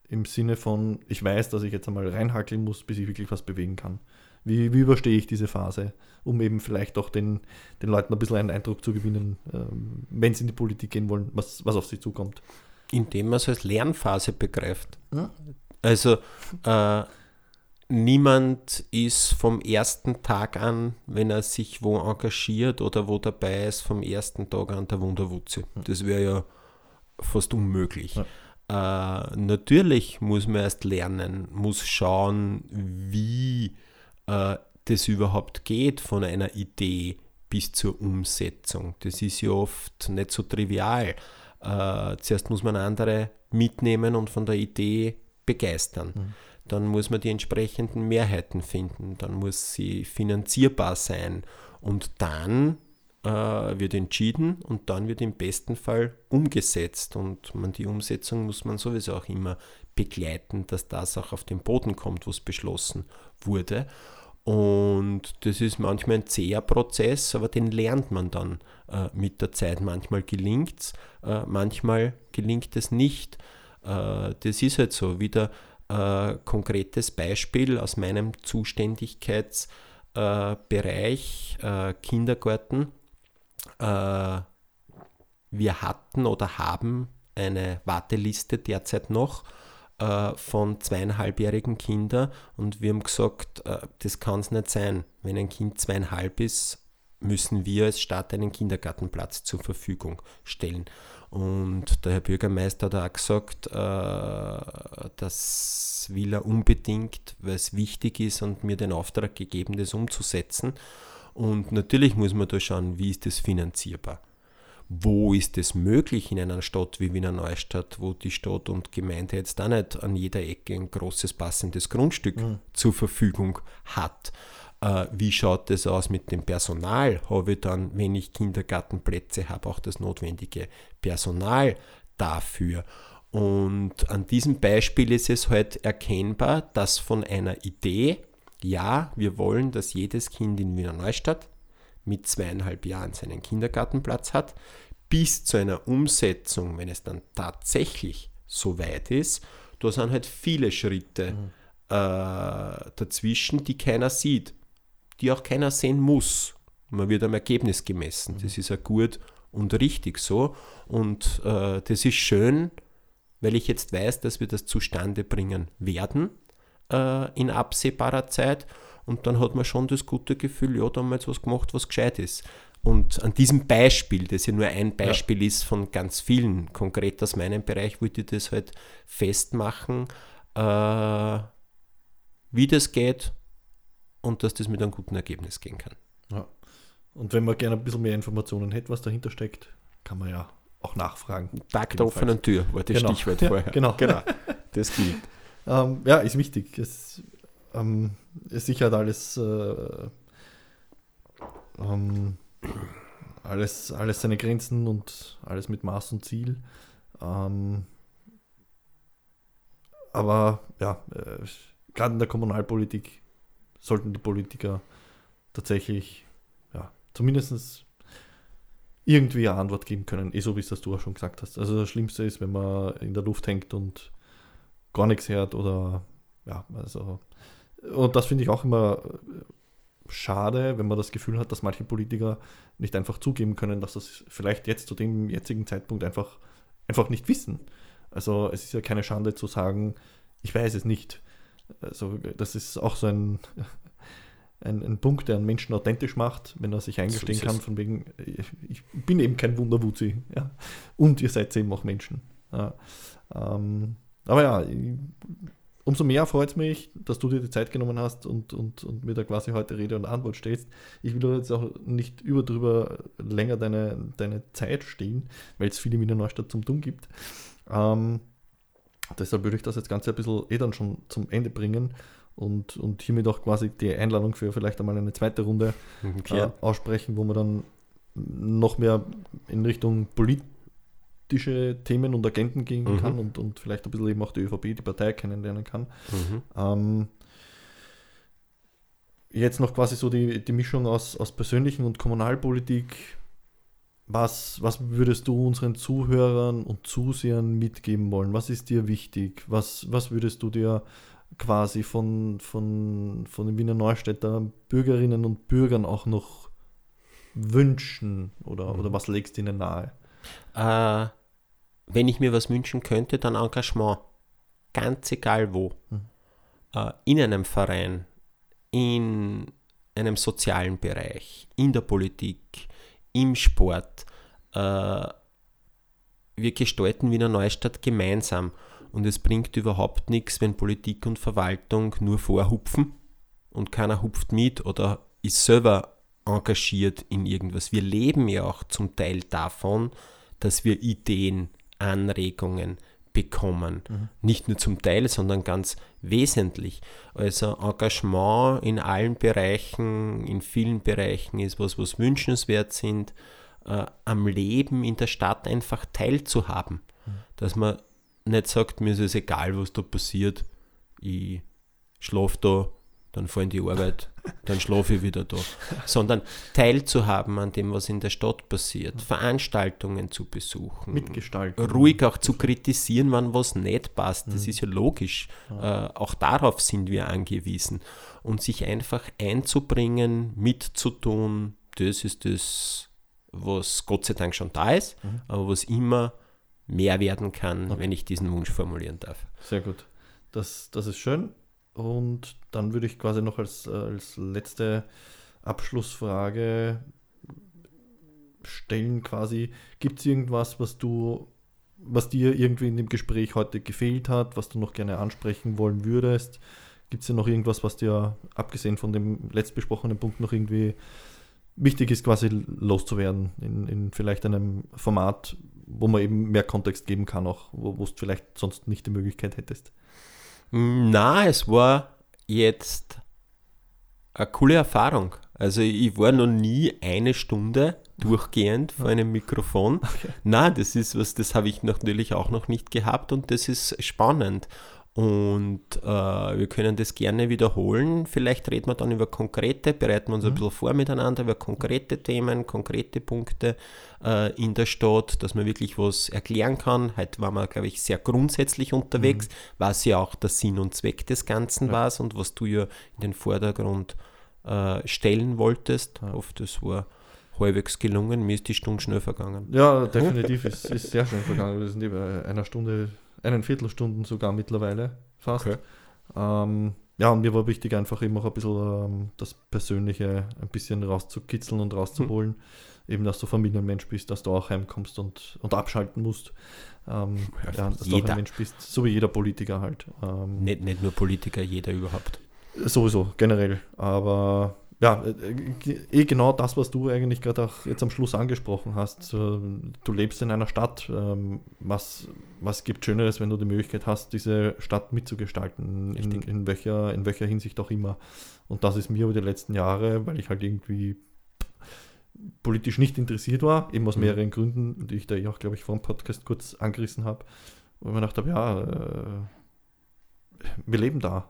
im Sinne von, ich weiß, dass ich jetzt einmal reinhackeln muss, bis ich wirklich was bewegen kann. Wie, wie überstehe ich diese Phase, um eben vielleicht auch den, den Leuten ein bisschen einen Eindruck zu gewinnen, ähm, wenn sie in die Politik gehen wollen, was, was auf sie zukommt? Indem man es als Lernphase begreift. Ja. Also äh, niemand ist vom ersten Tag an, wenn er sich wo engagiert oder wo dabei ist, vom ersten Tag an der Wunderwutze. Das wäre ja fast unmöglich. Ja. Äh, natürlich muss man erst lernen, muss schauen, wie äh, das überhaupt geht von einer Idee bis zur Umsetzung. Das ist ja oft nicht so trivial. Äh, zuerst muss man andere mitnehmen und von der Idee begeistern. Mhm. Dann muss man die entsprechenden Mehrheiten finden. Dann muss sie finanzierbar sein. Und dann äh, wird entschieden und dann wird im besten Fall umgesetzt. Und man, die Umsetzung muss man sowieso auch immer begleiten, dass das auch auf den Boden kommt, wo es beschlossen wurde. Und das ist manchmal ein zäher Prozess, aber den lernt man dann äh, mit der Zeit. Manchmal gelingt es, äh, manchmal gelingt es nicht. Äh, das ist halt so. Wieder ein äh, konkretes Beispiel aus meinem Zuständigkeitsbereich äh, Kindergarten. Äh, wir hatten oder haben eine Warteliste derzeit noch äh, von zweieinhalbjährigen Kindern und wir haben gesagt, äh, das kann es nicht sein. Wenn ein Kind zweieinhalb ist, müssen wir als Staat einen Kindergartenplatz zur Verfügung stellen. Und der Herr Bürgermeister hat auch gesagt, äh, das will er unbedingt, weil es wichtig ist und mir den Auftrag gegeben, das umzusetzen. Und natürlich muss man da schauen, wie ist das finanzierbar wo ist es möglich in einer Stadt wie Wiener Neustadt, wo die Stadt und Gemeinde jetzt auch nicht an jeder Ecke ein großes passendes Grundstück mhm. zur Verfügung hat. Äh, wie schaut es aus mit dem Personal? Habe ich dann, wenn ich Kindergartenplätze habe, auch das notwendige Personal dafür? Und an diesem Beispiel ist es halt erkennbar, dass von einer Idee, ja, wir wollen, dass jedes Kind in Wiener Neustadt mit zweieinhalb Jahren seinen Kindergartenplatz hat, bis zu einer Umsetzung, wenn es dann tatsächlich so weit ist, da sind halt viele Schritte mhm. äh, dazwischen, die keiner sieht, die auch keiner sehen muss. Man wird am Ergebnis gemessen. Mhm. Das ist ja gut und richtig so. Und äh, das ist schön, weil ich jetzt weiß, dass wir das zustande bringen werden äh, in absehbarer Zeit. Und dann hat man schon das gute Gefühl, ja, da haben wir jetzt was gemacht, was gescheit ist. Und an diesem Beispiel, das ja nur ein Beispiel ja. ist von ganz vielen, konkret aus meinem Bereich, wollte ich das halt festmachen, äh, wie das geht und dass das mit einem guten Ergebnis gehen kann. Ja. Und wenn man gerne ein bisschen mehr Informationen hätte, was dahinter steckt, kann man ja auch nachfragen. Tag der offenen Tür war das genau. Stichwort vorher. genau. genau. Das gilt. Ähm, ja, ist wichtig. Es ähm, es sichert alles, äh, ähm, alles, alles seine Grenzen und alles mit Maß und Ziel. Ähm, aber ja, äh, gerade in der Kommunalpolitik sollten die Politiker tatsächlich ja, zumindest irgendwie eine Antwort geben können, eh so wie es das du auch schon gesagt hast. Also das Schlimmste ist, wenn man in der Luft hängt und gar nichts hört oder ja, also und das finde ich auch immer schade, wenn man das Gefühl hat, dass manche Politiker nicht einfach zugeben können, dass das vielleicht jetzt zu dem jetzigen Zeitpunkt einfach, einfach nicht wissen. Also es ist ja keine Schande zu sagen, ich weiß es nicht. Also das ist auch so ein, ein, ein Punkt, der einen Menschen authentisch macht, wenn er sich eingestehen so kann, von wegen, ich, ich, bin eben kein Wunderwuzi. Ja? Und ihr seid eben auch Menschen. Ja. Ähm, aber ja, umso mehr freut es mich, dass du dir die Zeit genommen hast und, und, und mir da quasi heute Rede und Antwort stehst. Ich will jetzt auch nicht über drüber länger deine, deine Zeit stehen, weil es viele Wiener Neustadt zum Tun gibt. Ähm, deshalb würde ich das jetzt Ganze ein bisschen eh dann schon zum Ende bringen und, und hiermit auch quasi die Einladung für vielleicht einmal eine zweite Runde äh, aussprechen, wo wir dann noch mehr in Richtung Politik politische Themen und Agenten gehen mhm. kann und, und vielleicht ein bisschen eben auch die ÖVP, die Partei kennenlernen kann. Mhm. Ähm, jetzt noch quasi so die, die Mischung aus, aus persönlichen und Kommunalpolitik. Was, was würdest du unseren Zuhörern und Zusehern mitgeben wollen? Was ist dir wichtig? Was, was würdest du dir quasi von, von, von den Wiener Neustädter Bürgerinnen und Bürgern auch noch wünschen? Oder, mhm. oder was legst du ihnen nahe? Äh, wenn ich mir was wünschen könnte, dann Engagement. Ganz egal wo. Mhm. Äh, in einem Verein, in einem sozialen Bereich, in der Politik, im Sport. Äh, wir gestalten Wiener Neustadt gemeinsam. Und es bringt überhaupt nichts, wenn Politik und Verwaltung nur vorhupfen und keiner hupft mit oder ist selber engagiert in irgendwas. Wir leben ja auch zum Teil davon, dass wir Ideen, Anregungen bekommen. Mhm. Nicht nur zum Teil, sondern ganz wesentlich. Also Engagement in allen Bereichen, in vielen Bereichen ist was, was wünschenswert sind, äh, am Leben in der Stadt einfach teilzuhaben. Mhm. Dass man nicht sagt, mir ist es egal, was da passiert, ich schlafe da dann fahre in die Arbeit, dann schlafe ich wieder da. Sondern teilzuhaben an dem, was in der Stadt passiert, Veranstaltungen zu besuchen, mitgestalten. Ruhig auch zu kritisieren, wann was nicht passt. Das mhm. ist ja logisch. Äh, auch darauf sind wir angewiesen. Und sich einfach einzubringen, mitzutun, das ist das, was Gott sei Dank schon da ist, mhm. aber was immer mehr werden kann, okay. wenn ich diesen Wunsch formulieren darf. Sehr gut. Das, das ist schön. Und dann würde ich quasi noch als, äh, als letzte Abschlussfrage stellen, quasi, gibt es irgendwas, was du, was dir irgendwie in dem Gespräch heute gefehlt hat, was du noch gerne ansprechen wollen würdest? Gibt es noch irgendwas, was dir, abgesehen von dem letztbesprochenen Punkt, noch irgendwie wichtig ist, quasi loszuwerden in, in vielleicht einem Format, wo man eben mehr Kontext geben kann, auch wo du vielleicht sonst nicht die Möglichkeit hättest? Na, es war jetzt eine coole Erfahrung. Also ich war noch nie eine Stunde durchgehend vor einem Mikrofon. Okay. Na, das ist was, das habe ich natürlich auch noch nicht gehabt und das ist spannend. Und äh, wir können das gerne wiederholen. Vielleicht reden wir dann über konkrete, bereiten wir uns mhm. ein bisschen vor miteinander, über konkrete Themen, konkrete Punkte äh, in der Stadt, dass man wirklich was erklären kann. Heute waren wir, glaube ich, sehr grundsätzlich unterwegs, mhm. was ja auch der Sinn und Zweck des Ganzen ja. war und was du ja in den Vordergrund äh, stellen wolltest. Ja. Hoffe, das war halbwegs gelungen. Mir ist die Stunde schnell vergangen. Ja, definitiv. es ist sehr schnell vergangen. Wir sind über einer Stunde einen Viertelstunden sogar mittlerweile fast. Okay. Ähm, ja, und mir war wichtig, einfach eben auch ein bisschen ähm, das Persönliche ein bisschen rauszukitzeln und rauszuholen. Mhm. Eben, dass du Familienmensch bist, dass du auch heimkommst und, und abschalten musst. Ähm, ja, ja, dass jeder. du auch ein Mensch bist, so wie jeder Politiker halt. Ähm, nicht, nicht nur Politiker, jeder überhaupt. Sowieso, generell. Aber ja, äh, eh genau das, was du eigentlich gerade auch jetzt am Schluss angesprochen hast. Du lebst in einer Stadt. Ähm, was, was gibt Schöneres, wenn du die Möglichkeit hast, diese Stadt mitzugestalten, in, in, welcher, in welcher Hinsicht auch immer. Und das ist mir über die letzten Jahre, weil ich halt irgendwie politisch nicht interessiert war, eben aus mhm. mehreren Gründen, die ich da auch, glaube ich, vor dem Podcast kurz angerissen habe, wo ich mir gedacht habe, ja, äh, wir leben da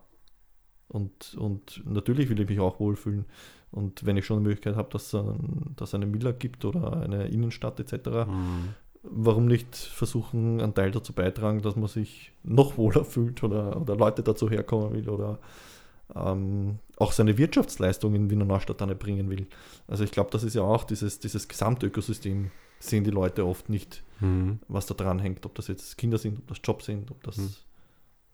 und, und natürlich will ich mich auch wohlfühlen. Und wenn ich schon die Möglichkeit habe, dass es dass eine Miller gibt oder eine Innenstadt etc., mhm. warum nicht versuchen, einen Teil dazu beitragen, dass man sich noch wohler fühlt oder, oder Leute dazu herkommen will oder ähm, auch seine Wirtschaftsleistung in Wiener Neustadt dann erbringen will. Also ich glaube, das ist ja auch dieses, dieses Gesamtökosystem, sehen die Leute oft nicht, mhm. was da dran hängt, ob das jetzt Kinder sind, ob das Jobs sind, ob das mhm.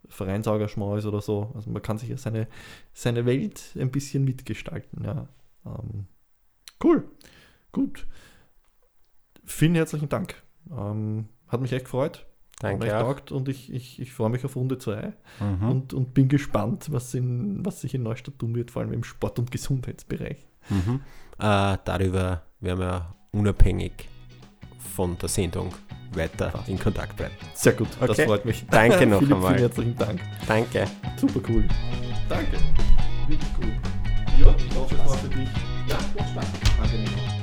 Vereinsengagement ist oder so. Also man kann sich ja seine, seine Welt ein bisschen mitgestalten. Ja. Ähm, cool. Gut. Vielen herzlichen Dank. Ähm, hat mich echt gefreut. Danke. Taugt und ich, ich, ich freue mich auf Runde 2 mhm. und, und bin gespannt, was, in, was sich in Neustadt tun wird, vor allem im Sport- und Gesundheitsbereich. Mhm. Äh, darüber werden wir unabhängig von der Sendung weiter in Kontakt bleiben. Sehr gut, okay. das freut mich. Danke noch Philipp, einmal. Vielen herzlichen Dank. Danke. Super cool. Danke. Wirklich cool. Ja, ich hoffe, es war für dich. Ja, Spaß. Angenehm.